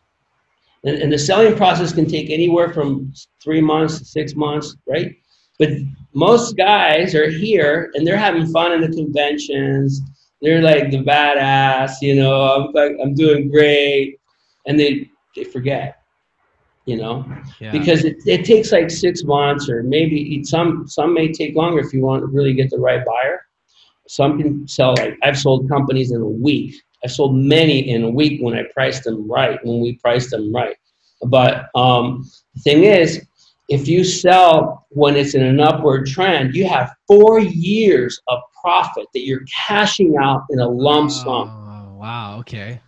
And, and the selling process can take anywhere from three months, to six months, right? But most guys are here and they're having fun in the conventions. They're like the badass, you know. I'm like, I'm doing great, and they they forget, you know, yeah. because it, it takes like six months or maybe some some may take longer if you want to really get the right buyer. Some can sell like I've sold companies in a week I sold many in a week when I priced them right, when we priced them right. But um, the thing is, if you sell when it's in an upward trend, you have four years of profit that you're cashing out in a lump sum. Oh, wow. Okay.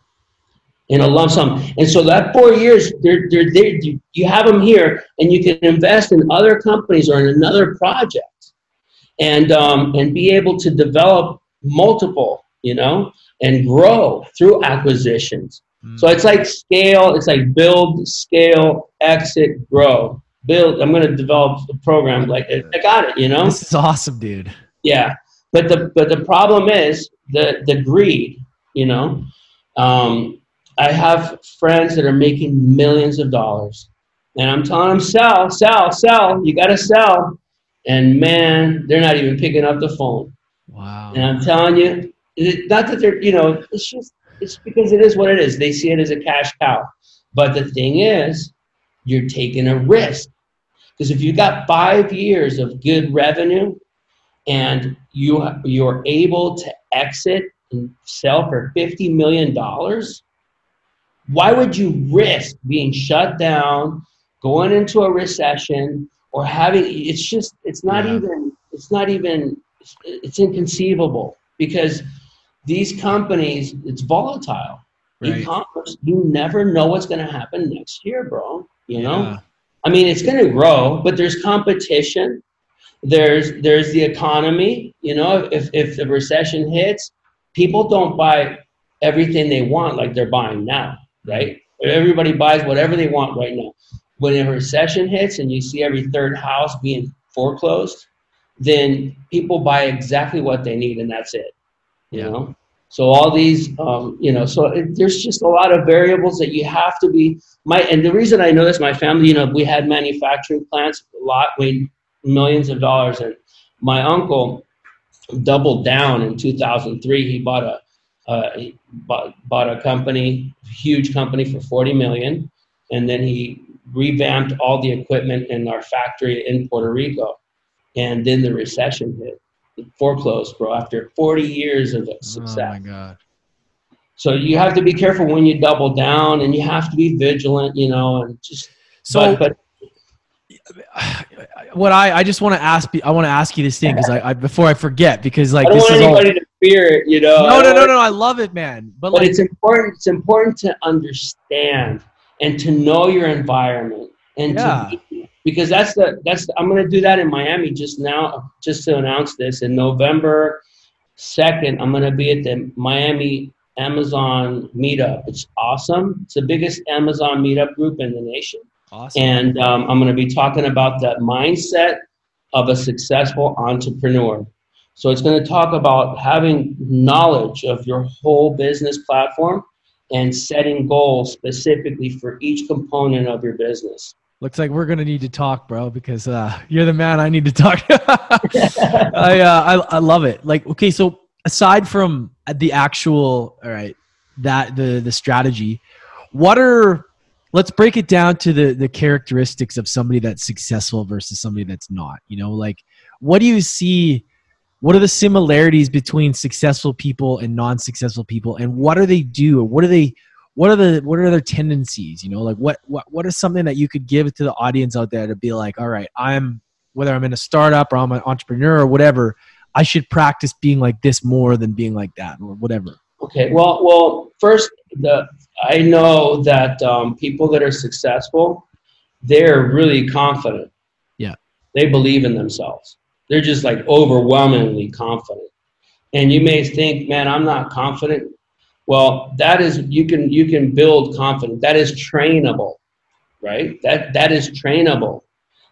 In a lump sum. And so that four years, they're, they're, they're, you have them here and you can invest in other companies or in another project and, um, and be able to develop multiple, you know, and grow through acquisitions. Mm. So it's like scale, it's like build, scale, exit, grow build i'm going to develop a program like i got it you know this is awesome dude yeah but the but the problem is the the greed you know? Um, i have friends that are making millions of dollars. And i'm telling them sell sell sell. You got to sell. And man they're not even picking up the phone. Wow. And i'm telling you not that they're you know it's just it's because it is what it is. They see it as a cash cow. But the thing is you're taking a risk. Because if you got five years of good revenue and you you're able to exit and sell for fifty million dollars, why would you risk being shut down, going into a recession, or having? It's just it's not yeah. even it's not even it's inconceivable because these companies it's volatile. Right. E-commerce, you never know what's going to happen next year, bro. You know. Yeah. I mean, it's going to grow, but there's competition. There's there's the economy. You know, if if the recession hits, people don't buy everything they want like they're buying now, right? Everybody buys whatever they want right now. When a recession hits and you see every third house being foreclosed, then people buy exactly what they need, and that's it. You know. So all these, um, you know, so it, there's just a lot of variables that you have to be. My and the reason I know this, my family, you know, we had manufacturing plants, a lot weighed millions of dollars, and my uncle doubled down in 2003. He bought a uh, he bought, bought a company, huge company for 40 million, and then he revamped all the equipment in our factory in Puerto Rico, and then the recession hit foreclosed, bro, after 40 years of success. Oh my God. So you have to be careful when you double down and you have to be vigilant, you know, and just so but, but what I, I just want to ask I want to ask you this thing because I, I, before I forget because like I don't this want is anybody all, to fear it, you know. No, no, no, no. I love it, man. But, but like, it's important. It's important to understand and to know your environment and yeah. to because that's the that's the, I'm going to do that in Miami just now just to announce this in November 2nd I'm going to be at the Miami Amazon meetup. It's awesome. It's the biggest Amazon meetup group in the nation. Awesome. And um, I'm going to be talking about the mindset of a successful entrepreneur. So it's going to talk about having knowledge of your whole business platform and setting goals specifically for each component of your business. Looks like we're gonna need to talk, bro, because uh, you're the man I need to talk. To. I, uh, I I love it. Like, okay, so aside from the actual, all right, that the the strategy, what are let's break it down to the the characteristics of somebody that's successful versus somebody that's not. You know, like what do you see? What are the similarities between successful people and non-successful people, and what do they do? What do they what are the what are their tendencies you know like what what what is something that you could give to the audience out there to be like all right i'm whether i'm in a startup or i'm an entrepreneur or whatever i should practice being like this more than being like that or whatever okay well well first the i know that um, people that are successful they're really confident yeah they believe in themselves they're just like overwhelmingly confident and you may think man i'm not confident well, that is you can you can build confidence. That is trainable, right? That that is trainable.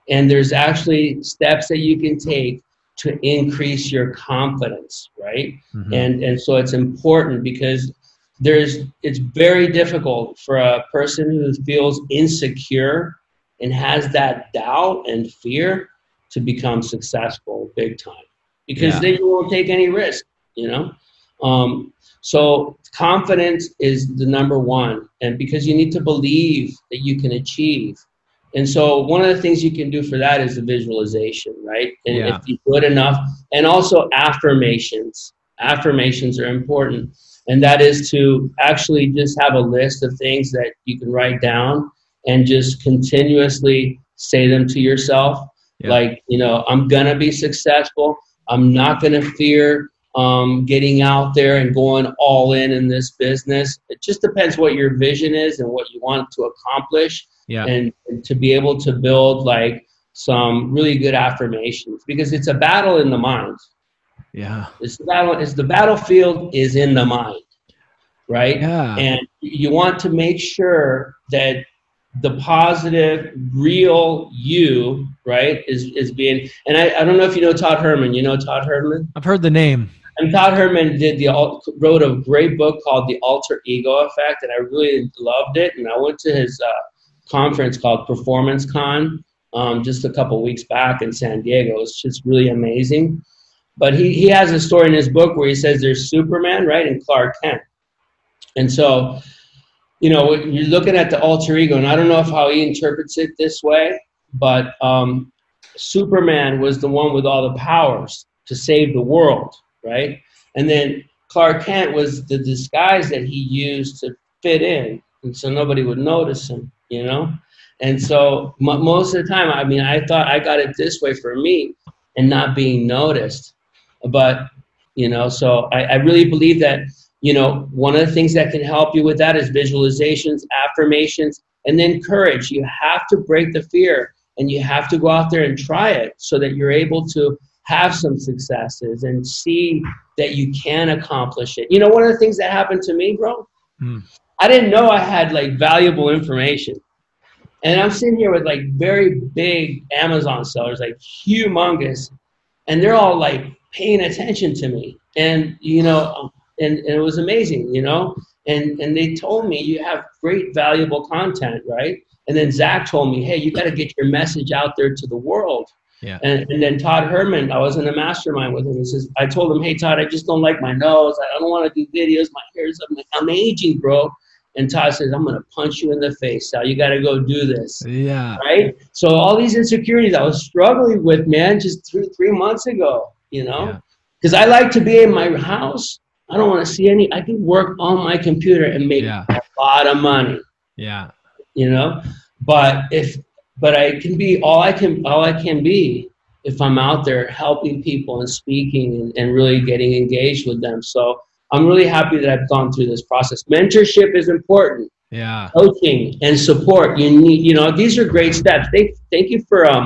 And there's actually steps that you can take to increase your confidence, right? Mm-hmm. And and so it's important because there's it's very difficult for a person who feels insecure and has that doubt and fear to become successful big time because yeah. they won't take any risk, you know. Um, so confidence is the number one, and because you need to believe that you can achieve. And so one of the things you can do for that is the visualization, right? And yeah. if you do it enough, and also affirmations. Affirmations are important, and that is to actually just have a list of things that you can write down and just continuously say them to yourself. Yeah. Like, you know, I'm going to be successful. I'm not going to fear um, getting out there and going all in in this business. It just depends what your vision is and what you want to accomplish. Yeah. And, and to be able to build like some really good affirmations because it's a battle in the mind. Yeah. It's the battle. Is the battlefield is in the mind, right? Yeah. And you want to make sure that the positive, real you, right, is is being. And I, I don't know if you know Todd Herman. You know Todd Herman. I've heard the name. And Todd Herman did the wrote a great book called The Alter Ego Effect, and I really loved it. And I went to his uh, conference called Performance Con um, just a couple weeks back in San Diego. It's just really amazing. But he, he has a story in his book where he says there's Superman, right, and Clark Kent. And so, you know, you're looking at the alter ego, and I don't know if how he interprets it this way, but um, Superman was the one with all the powers to save the world, right? And then Clark Kent was the disguise that he used to fit in, and so nobody would notice him, you know? And so m- most of the time, I mean, I thought I got it this way for me and not being noticed but you know so I, I, really believe that you know one of the things that can help you with that is visualizations affirmations and then courage. You have to break the fear and you have to go out there and try it so that you're able to have some successes and see that you can accomplish it. You know one of the things that happened to me bro? Hmm. i didn't know i had like valuable information. And i'm sitting here with like very big amazon sellers like humongous and they're all like paying attention to me. And you know and, and, it was amazing you know? And and they told me you have great valuable content right? And then zach told me hey you got to get your message out there to the world. Yeah. and, and then todd herman i was in a mastermind with him. He says i told him hey todd i just don't like my nose. I don't want to do videos. My hair's up i'm aging bro. And todd says i'm going to punch you in the face sal. You got to go do this. Yeah. right? So all these insecurities i was struggling with man just three three months ago you know Yeah. because i like to be in my house i don't want to see any i can work on my computer and make Yeah. a lot of money Yeah. you know but if but i can be all i can all i can be if i'm out there helping people and speaking and, and really getting engaged with them so i'm really happy that i've gone through this process mentorship is important Yeah. coaching and support you need you know these are great steps thank, thank you for um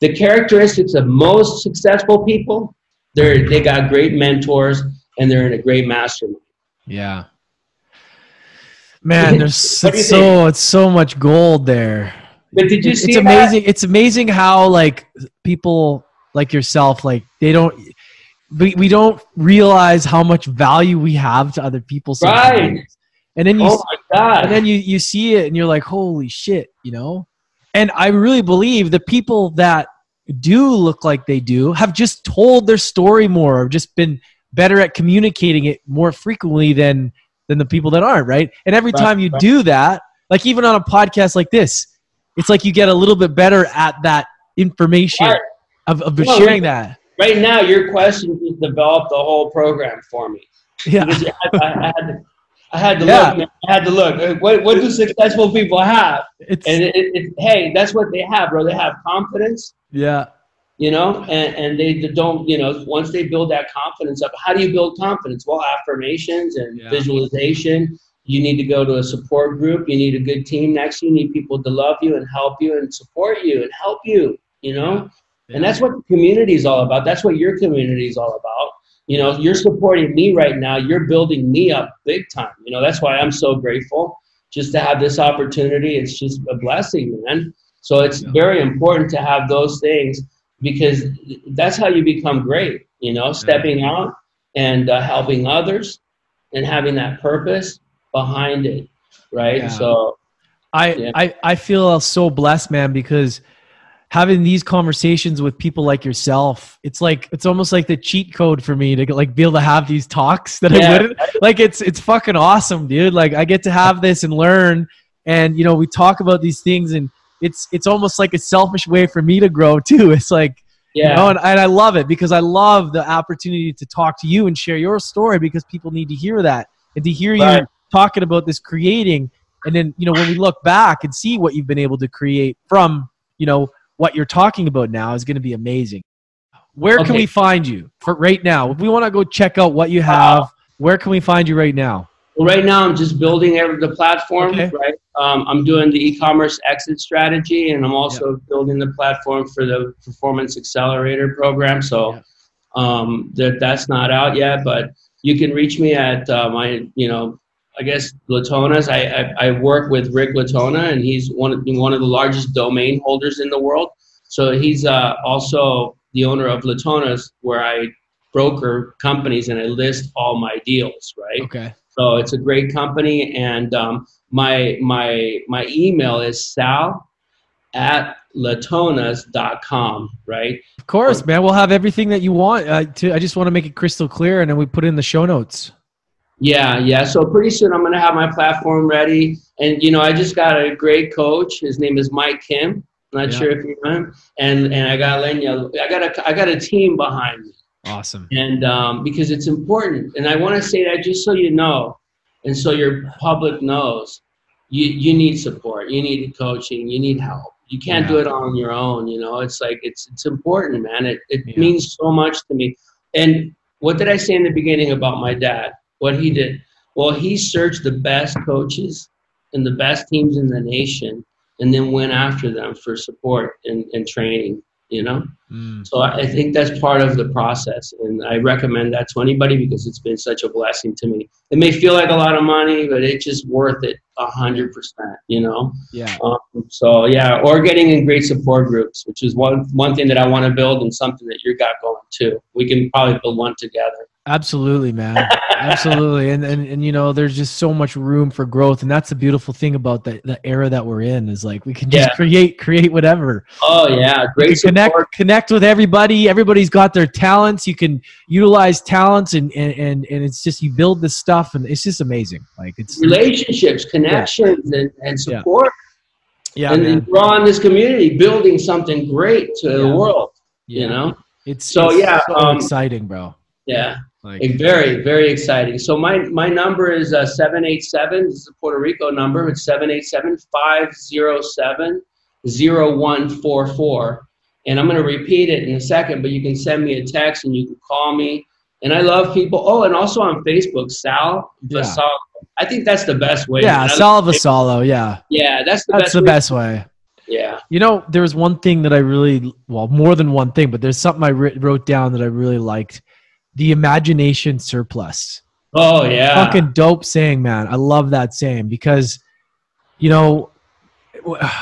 the characteristics of most successful people they're they got great mentors and they're in a great mastermind Yeah. Man, there's What do it's so it's so much gold there. but did you It's, see it's that? amazing. It's amazing how like people like yourself, like they don't we, we don't realize how much value we have to other people sometimes. Right. And then you oh my god and then you you see it and you're like holy shit you know and i really believe the people that do look like they do have just told their story more or just been better at communicating it more frequently than than the people that aren't right and every Right, time you right. do that like even on a podcast like this it's like you get a little bit better at that information Right. of, of Well, sharing that right now your question just developed the whole program for me yeah Because you had- I, I had to, I had to Yeah. look. man. I had to look. Uh, What, what do successful people have? it's And it, it, it- hey, that's what they have, bro. They have confidence, yeah you know, and, and they don't, you know, once they build that confidence up, how do you build confidence? Well, affirmations and Yeah. visualization. You need to go to a support group. You need a good team next to you. You need people to love you and help you and support you and help you, you know? And that's what the community is all about. That's what your community is all about. You know, you're supporting me right now. You're building me up big time. You know, that's why I'm so grateful just to have this opportunity. It's just a blessing, man. So it's Yeah. very important to have those things because that's how you become great. You know, stepping out and uh, helping others and having that purpose behind it, right? Yeah. So I, Yeah. I I feel so blessed, man, because having these conversations with people like yourself, it's like it's almost like the cheat code for me to like be able to have these talks that I wouldn't like. It's it's fucking awesome, dude. Like I get to have this and learn, and you know we talk about these things, and it's it's almost like a selfish way for me to grow too. It's like yeah, you know, and, and I love it because I love the opportunity to talk to you and share your story because people need to hear that and to hear Right. you talking about this creating. And then, you know, when we look back and see what you've been able to create from, you know what you're talking about now is going to be amazing. Where can we find you for right now? If we want to go check out what you have, where can we find you right now? Well, right now I'm just building the platform, Okay. right? Um, I'm doing the e-commerce exit strategy, and I'm also building the platform for the performance accelerator program. So Yeah. um, that that's not out yet, but you can reach me at uh, my, you know, I guess Latona's. I, I I work with Rick Latona, and he's one of one of the largest domain holders in the world. So he's uh, also the owner of Latona's, where I broker companies and I list all my deals, right? Okay. So it's a great company, and um, my my my email is sal at latonas.com, right? Of course, man. We'll have everything that you want. Uh, to, I just want to make it crystal clear, and then we put it in the show notes. Yeah, yeah. So pretty soon I'm gonna have my platform ready, and you know I just got a great coach. His name is Mike Kim. I'm not Yeah. sure if you know him, and and I got Lenya. I got a I got a team behind me. Awesome. and um, because it's important and i want to say that just so you know and so your public knows you, you need support you need coaching you need help you can't do it on your own you know it's like it's it's important man it, it Yeah. means so much to me and what did i say in the beginning about my dad what he did well he searched the best coaches and the best teams in the nation and then went after them for support and, and training you know Mm. so I think that's part of the process, and I recommend that to anybody because it's been such a blessing to me. It may feel like a lot of money, but it's just worth it a hundred percent. You know. Yeah. Um, so yeah, or getting in great support groups, which is one one thing that I want to build, and something that you got going too. We can probably build one together. Absolutely, man. Absolutely. And, and and you know, there's just so much room for growth. And that's the beautiful thing about the, the era that we're in is like we can just Yeah. create, create whatever. Oh yeah, great connect connect with everybody. Everybody's got their talents. You can utilize talents and and, and, and it's just you build this stuff and it's just amazing. Like it's relationships, connections, and, and support, yeah, and then draw on this community, building something great to the world. Yeah. You know. It's So, it's yeah, so um, exciting, bro. Yeah. Like Eh, Very, very exciting. So my my number is uh, seven eight seven. This is a Puerto Rico number. It's 787-507-0144. And I'm going to repeat it in a second, but you can send me a text and you can call me. And I love people. Oh, and also on Facebook, Sal Yeah. I think that's the best way. yeah, Sal Vasalo, yeah. Yeah, that's the That's best. the way. best way. Yeah. You know, there was one thing that I really, well, more than one thing, but there's something I wrote down that I really liked. The imagination surplus. Oh yeah. Fucking dope saying, man. I love that saying because, you know,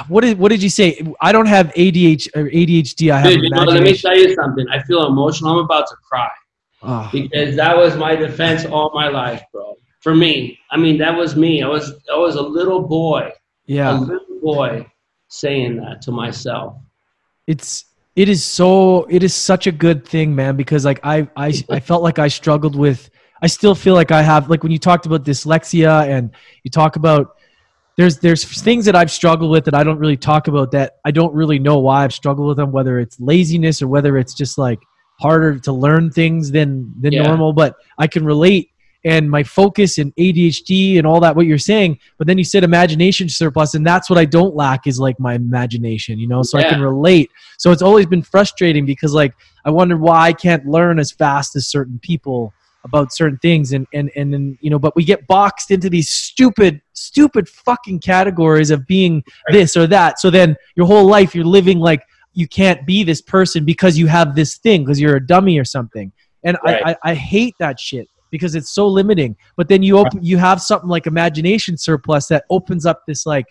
what did what did you say? I don't have ADH or ADHD. I have Dude, you know, let me tell you something. I feel emotional. I'm about to cry. Oh, because that was my defense all my life, bro. For me, I mean, that was me. I was I was a little boy, Yeah, a little boy, saying that to myself. it's it is so it is such a good thing, man. Because like I I I felt like I struggled with. I still feel like I have like when you talked about dyslexia and you talk about there's there's things that I've struggled with that I don't really talk about that I don't really know why I've struggled with them whether it's laziness or whether it's just like harder to learn things than than Yeah. normal but I can relate and my focus and ADHD and all that what you're saying but then you said imagination surplus and that's what I don't lack is like my imagination you know so I can relate. So it's always been frustrating because like I wonder why I can't learn as fast as certain people about certain things and and and then you know but we get boxed into these stupid stupid fucking categories of being this or that. So then your whole life you're living like you can't be this person because you have this thing because you're a dummy or something. And Right. I, I i hate that shit because it's so limiting but then you open you have something like imagination surplus that opens up this like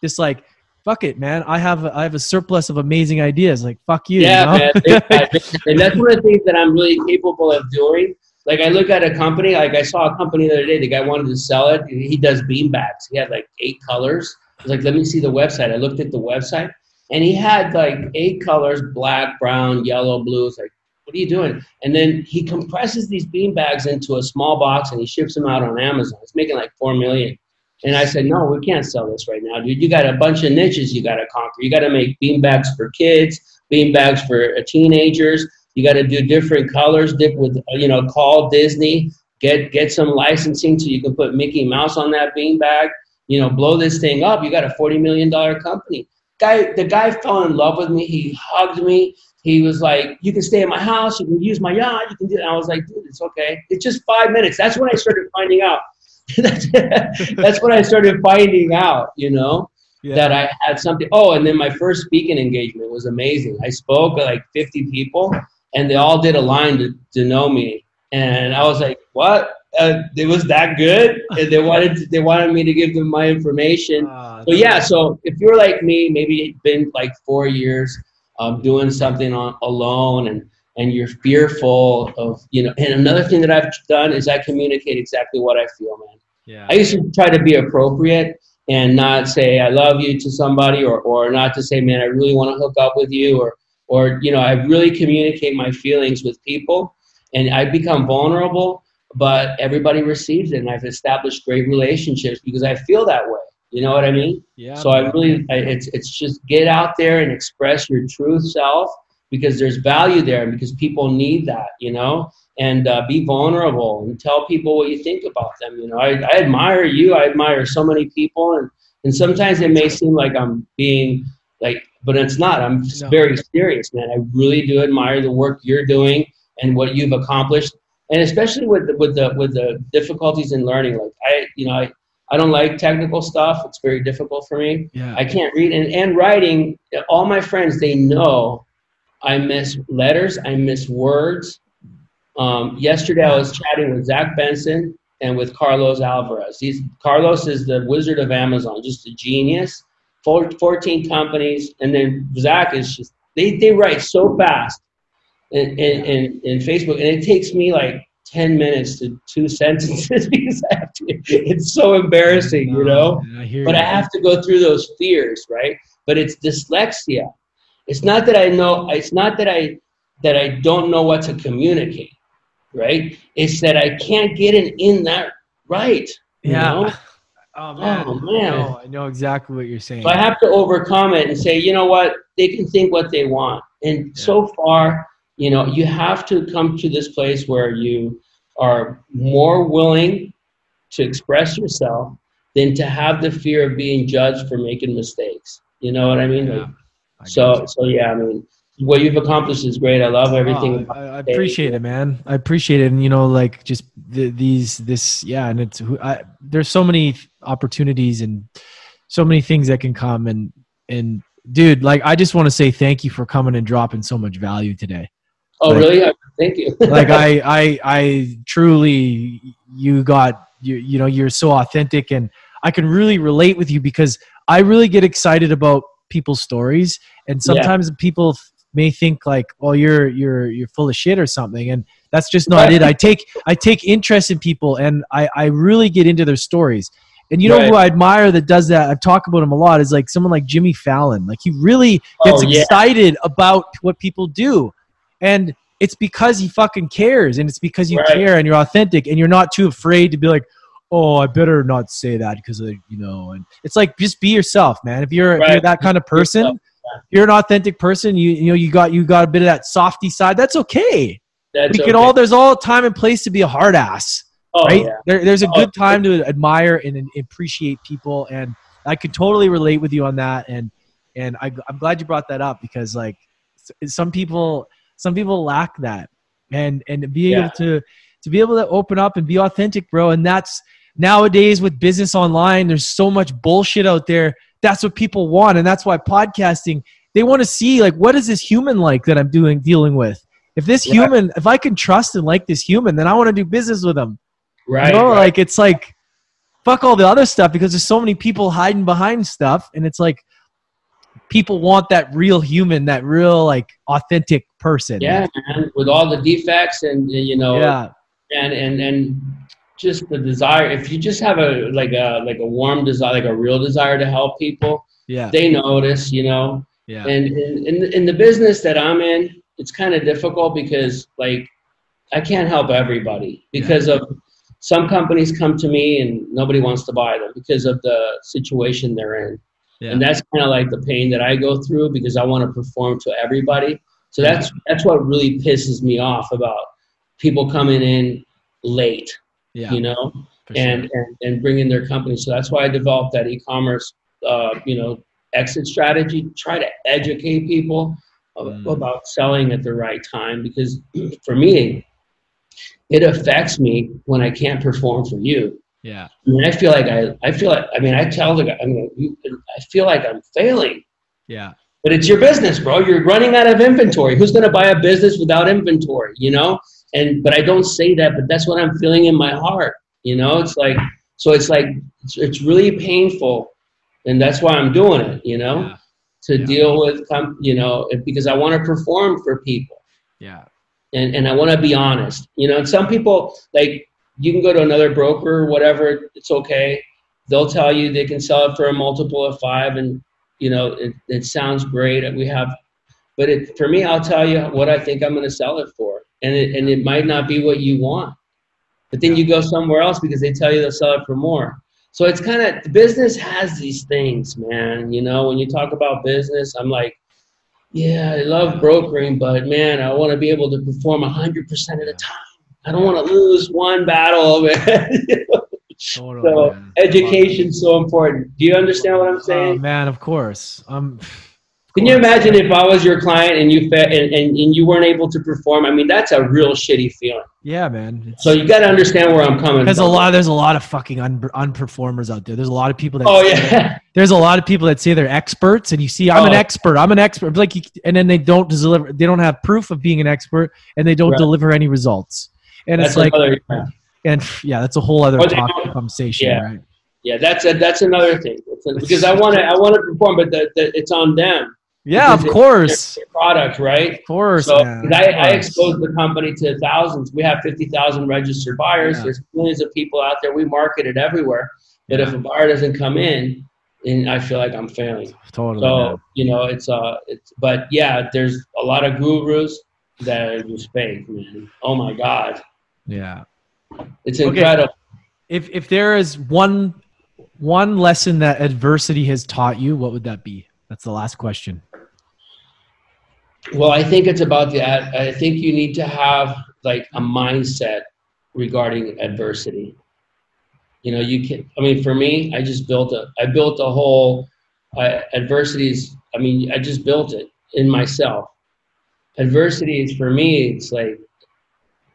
this like fuck it man i have a, i have a surplus of amazing ideas like fuck you yeah, you know? man. Big time, big time. and that's one of the things that I'm really capable of doing. Like I look at a company, like I saw a company the other day. The guy wanted to sell it. He does bean bags. He had like eight colors. I was like, let me see the website. I looked at the website, and he had like eight colors: black, brown, yellow, blue. It's like, what are you doing? And then he compresses these bean bags into a small box and he ships them out on Amazon. It's making like four million. And I said, no, we can't sell this right now, dude. You got a bunch of niches you got to conquer. You got to make bean bags for kids, bean bags for uh, teenagers. You got to do different colors, dip with uh, you know, call Disney, get get some licensing so you can put Mickey Mouse on that bean bag. You know, blow this thing up. You got a forty million dollar company. guy, the guy fell in love with me. He hugged me. He was like, "You can stay at my house. You can use my yacht. You can do." That. I was like, "Dude, it's okay. It's just five minutes." That's when I started finding out. that's when I started finding out. You know. Yeah. That I had something. Oh, and then my first speaking engagement was amazing. I spoke at like 50 people, and they all did a line to, to know me. And I was like, "What? uh, it was that good. And they wanted to, they wanted me to give them my information. So yeah, so if you're like me, maybe it's been like four years um, doing something on, alone and and you're fearful of you know. And another thing that I've done is I communicate exactly what I feel, man. Yeah. I used to try to be appropriate and not say I love you to somebody or or not to say, man, I really want to hook up with you or or you know, I really communicate my feelings with people and I become vulnerable but everybody receives it and i've established great relationships because i feel that way you know what i mean? Yeah so i really I, it's it's just get out there and express your true self because there's value there and because people need that you know? And uh, be vulnerable and tell people what you think about them you know? I, I admire you. I admire so many people and and sometimes it may seem like i'm being like but it's not. I'm no. very serious man. I really do admire the work you're doing and what you've accomplished. And especially with the, with the with the difficulties in learning like i you know i i don't like technical stuff. It's very difficult for me. Yeah. i can't read. And, and writing all my friends they know i miss letters. I miss words. Um, yesterday i was chatting with zach benson and with carlos alvarez. He's carlos is the wizard of amazon just a genius. 14 companies. And then zach is just they, they write so fast in, in, in, Facebook, and it takes me like 10 minutes to two sentences because I have to, it's so embarrassing, you know? I but I have to go through those fears, right? But it's dyslexia. It's not that I know, it's not that I, that I don't know what to communicate, right? It's that I can't get it in that right. Yeah. Know? Oh man. oh man. I know, I know exactly what you're saying. So I have to overcome it and say, you know what? They can think what they want. And yeah. so far, you know you have to come to this place where you are more willing to express yourself than to have the fear of being judged for making mistakes. You know what i mean? Yeah, I so so yeah i mean what you've accomplished is great. I love everything oh, I, I, appreciate it man. I appreciate it. And you know like just the, these this yeah and it's I, there's so many opportunities and so many things that can come. And and dude like i just want to say thank you for coming and dropping so much value today Oh, like, really? Thank you. like I, I, I truly, you got you, you know, you're so authentic, and I can really relate with you because I really get excited about people's stories, and sometimes yeah. people may think like, "Well, you're you're you're full of shit" or something, and that's just not it. I take I take interest in people, and I I really get into their stories. And you know right. who I admire that does that? I've talked about him a lot. Is like someone like Jimmy Fallon. Like he really oh, gets oh, yeah. excited about what people do. And it's because he fucking cares and it's because you right. care and you're authentic and you're not too afraid to be like, oh, I better not say that because you know, and it's like, just be yourself, man. If you're, right. if you're that kind of person, you're an authentic person. You, you know, you got, you got a bit of that softy side. That's okay. That's we can okay. all, there's all time and place to be a hard ass. Oh, right? Yeah. There, there's a oh, good time to admire and appreciate people. And I could totally relate with you on that. And, and I, I'm glad you brought that up because like some people, some people lack that. And and be able to to be able to open up and be authentic bro and that's nowadays with business online there's so much bullshit out there. That's what people want and that's why podcasting they want to see like what is this human like that i'm doing dealing with? If this yeah. human if i can trust and like this human then i want to do business with them. Right, you know? right. like it's like fuck all the other stuff because there's so many people hiding behind stuff and it's like people want that real human, that real like authentic person. Yeah, man, with all the defects and you know, yeah, and and and just the desire. If you just have a like a like a warm desire, like a real desire to help people, yeah, they notice. You know, yeah. And in in, in the business that I'm in, it's kind of difficult because like I can't help everybody because yeah. of some companies come to me and nobody wants to buy them because of the situation they're in. Yeah. And that's kind of like the pain that I go through because I want to perform to everybody. So that's that's what really pisses me off about people coming in late. Yeah. You know, and, and and bringing their company. So that's why I developed that e-commerce, uh, you know, exit strategy. Try to educate people Mm. about selling at the right time because for me, it affects me when I can't perform for you. Yeah. I mean, I feel like I, I feel like, I mean, I tell the guy, I mean, you, I feel like I'm failing, Yeah. But it's your business, bro. You're running out of inventory. Who's going to buy a business without inventory, you know? And, but I don't say that, but that's what I'm feeling in my heart, you know? It's like, so it's like, it's, it's really painful. And that's why I'm doing it, you know? Yeah. To Yeah. deal with, you know, because I want to perform for people Yeah. and, and I want to be honest. You know, and some people like you can go to another broker or whatever. It's okay. They'll tell you they can sell it for a multiple of five, and you know it, it sounds great. We have, but it, for me, I'll tell you what I think I'm going to sell it for, and it, and it might not be what you want. But then you go somewhere else because they tell you they'll sell it for more. So it's kind of business has these things, man. You know, when you talk about business, I'm like, yeah, I love brokering, but man, I want to be able to perform 100% of the time. I don't want to lose one battle. Totally, so man. education's so important. Do you understand what I'm Oh saying? man, of course. Um, Can you imagine if I was your client and you fe- and, and, and you weren't able to perform? I mean, that's a real shitty feeling. yeah, man. It's- So you got to understand where I'm coming There's a from. lot. There's a lot of fucking un, unperformers out there. There's a lot of people that. Oh yeah, There's a lot of people that say they're experts, and you see, I'm an Oh. expert. I'm an expert. Like, you, and then they don't deliver. They don't have proof of being an expert, and they don't Right. deliver any results. And that's it's like, another. Yeah. And yeah, that's a whole other Or they talk don't- conversation, yeah. right? Yeah, that's a, that's another thing. Because I want to I want to perform, but the, the, it's on them. Yeah, of course, product, right? of course. So man, I, I expose the company to thousands. We have 50,000 registered buyers. Yeah. There's millions of people out there. We market it everywhere. But if a buyer doesn't come in, then I feel like I'm failing. Totally. So, man. you know, it's, uh, it's, but yeah, there's a lot of gurus that are just fake, man. Oh my God. Yeah. It's Okay. incredible. If if there is one one lesson that adversity has taught you, what would that be? That's the last question. Well, I think it's about the. I I think you need to have like a mindset regarding adversity. You know, you can. I mean, for me, I just built a. I built a whole uh, adversities. I mean, I just built it in myself. Adversity is for me. It's like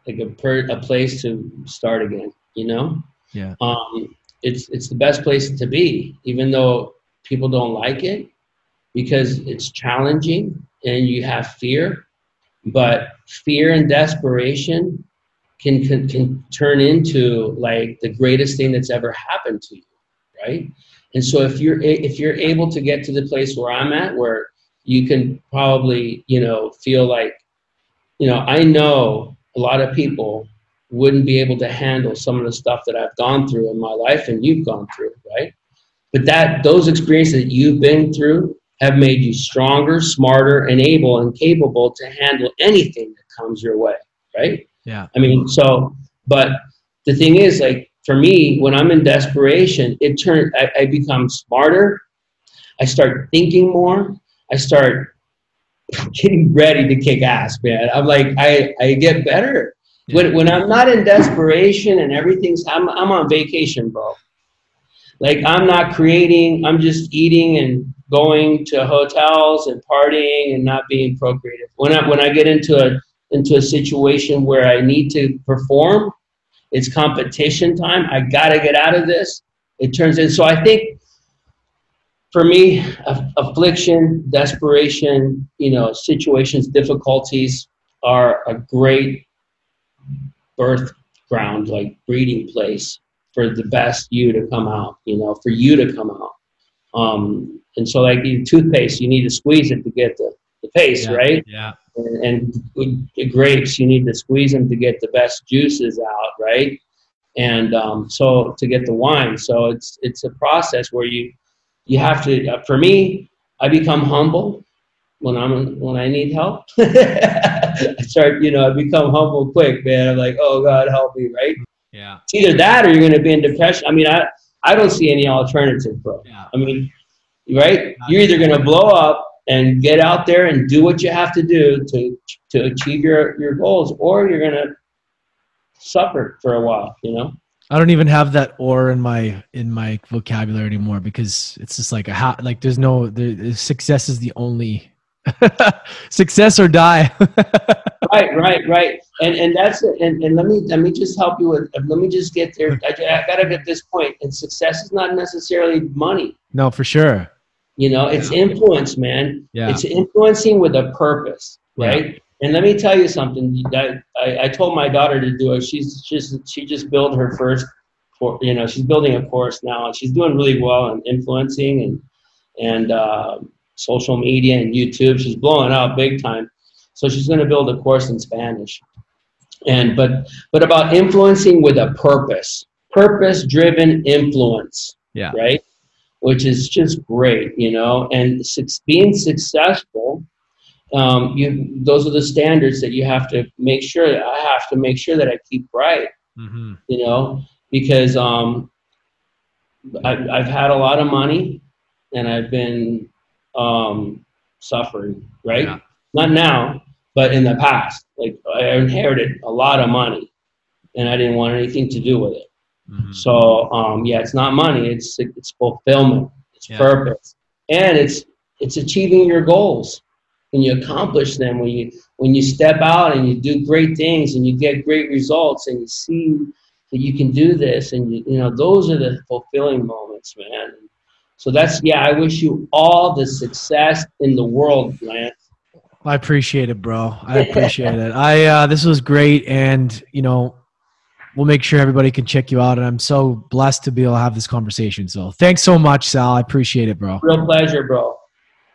like a per, a place to start again. You know. Yeah. Um, it's it's the best place to be, even though people don't like it because it's challenging and you have fear. But fear and desperation can, can can turn into like the greatest thing that's ever happened to you, right? And so if you're if you're able to get to the place where I'm at, where you can probably you know feel like, you know, I know a lot of people wouldn't be able to handle some of the stuff that I've gone through in my life and you've gone through, right? But that those experiences that you've been through have made you stronger, smarter, and able and capable to handle anything that comes your way, right? Yeah. I mean, so, but the thing is, like, for me, when I'm in desperation, it turns, I, I become smarter. I start thinking more. I start getting ready to kick ass, man. I'm like, I, I get better. When, when I'm not in desperation and everything's, I'm, I'm on vacation, bro. Like, I'm not creating, I'm just eating and going to hotels and partying and not being procreative. When I, when I get into a, into a situation where I need to perform, it's competition time. I got to get out of this. It turns in. So I think for me, aff- affliction, desperation, you know, situations, difficulties are a great birth ground, like breeding place for the best you to come out, you know, for you to come out. Um, and so like you toothpaste, you need to squeeze it to get the, the paste, Yeah. right? Yeah. and, and grapes, you need to squeeze them to get the best juices out, right? And um, so to get the wine, so it's it's a process where you you have to. Uh, for me, I become humble when I'm when I need help. I start, you know, I become humble quick, man. I'm like, oh God, help me, right? Yeah. It's either that or you're going to be in depression. I mean, I I don't see any alternative, bro. Yeah. I mean, right? You're either going to blow up and get out there and do what you have to do to to achieve your your goals, or you're going to suffer for a while. You know? I don't even have that or in my in my vocabulary anymore because it's just like a ha- like there's no there, success is the only success or die. right, right, right. And and that's it. And, and let me let me just help you with let me just get there. I, I gotta get this point. And success is not necessarily money. No, for sure. You know, it's influence, man. Yeah. It's influencing with a purpose, right? Yeah. And let me tell you something. I, I, I told my daughter to do it. She's just she just built her first, for you know, she's building a course now, and she's doing really well in influencing and and uh, social media and YouTube. She's blowing out big time. So she's going to build a course in Spanish. And but but about influencing with a purpose, purpose driven influence. Yeah. Right. Which is just great, you know. And being successful, um, you those are the standards that you have to make sure. That I have to make sure that I keep right. Mm-hmm. You know, because um, I, I've had a lot of money, and I've been um, suffering, right? Yeah. Not now, but in the past. Like I inherited a lot of money, and I didn't want anything to do with it. Mm-hmm. So um, yeah, it's not money; it's it's fulfillment, it's yeah. purpose, and it's it's achieving your goals. When you accomplish them, when you when you step out and you do great things and you get great results and you see that you can do this, and you, you know those are the fulfilling moments, man. So that's yeah. I wish you all the success in the world, Lance. I appreciate it, bro. I appreciate it. I uh, this was great, and you know, we'll make sure everybody can check you out. And I'm so blessed to be able to have this conversation. So thanks so much, Sal. I appreciate it, bro. Real pleasure, bro.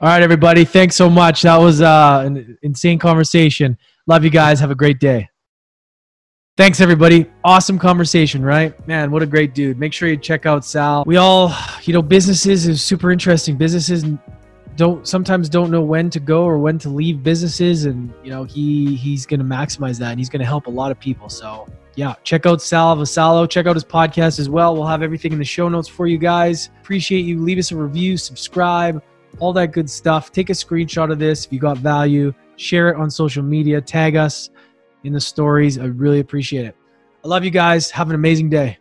All right, everybody. Thanks so much. That was uh, an insane conversation. Love you guys. Have a great day. Thanks, everybody. Awesome conversation, right? Man, what a great dude. Make sure you check out Sal. We all, you know, businesses is super interesting. Businesses don't sometimes don't know when to go or when to leave businesses, and you know, he he's going to maximize that, and he's going to help a lot of people. So yeah, check out Sal Vassallo. Check out his podcast as well. We'll have everything in the show notes for you guys. Appreciate you. Leave us a review, subscribe, all that good stuff. Take a screenshot of this if you got value. Share it on social media. Tag us in the stories. I really appreciate it. I love you guys. Have an amazing day.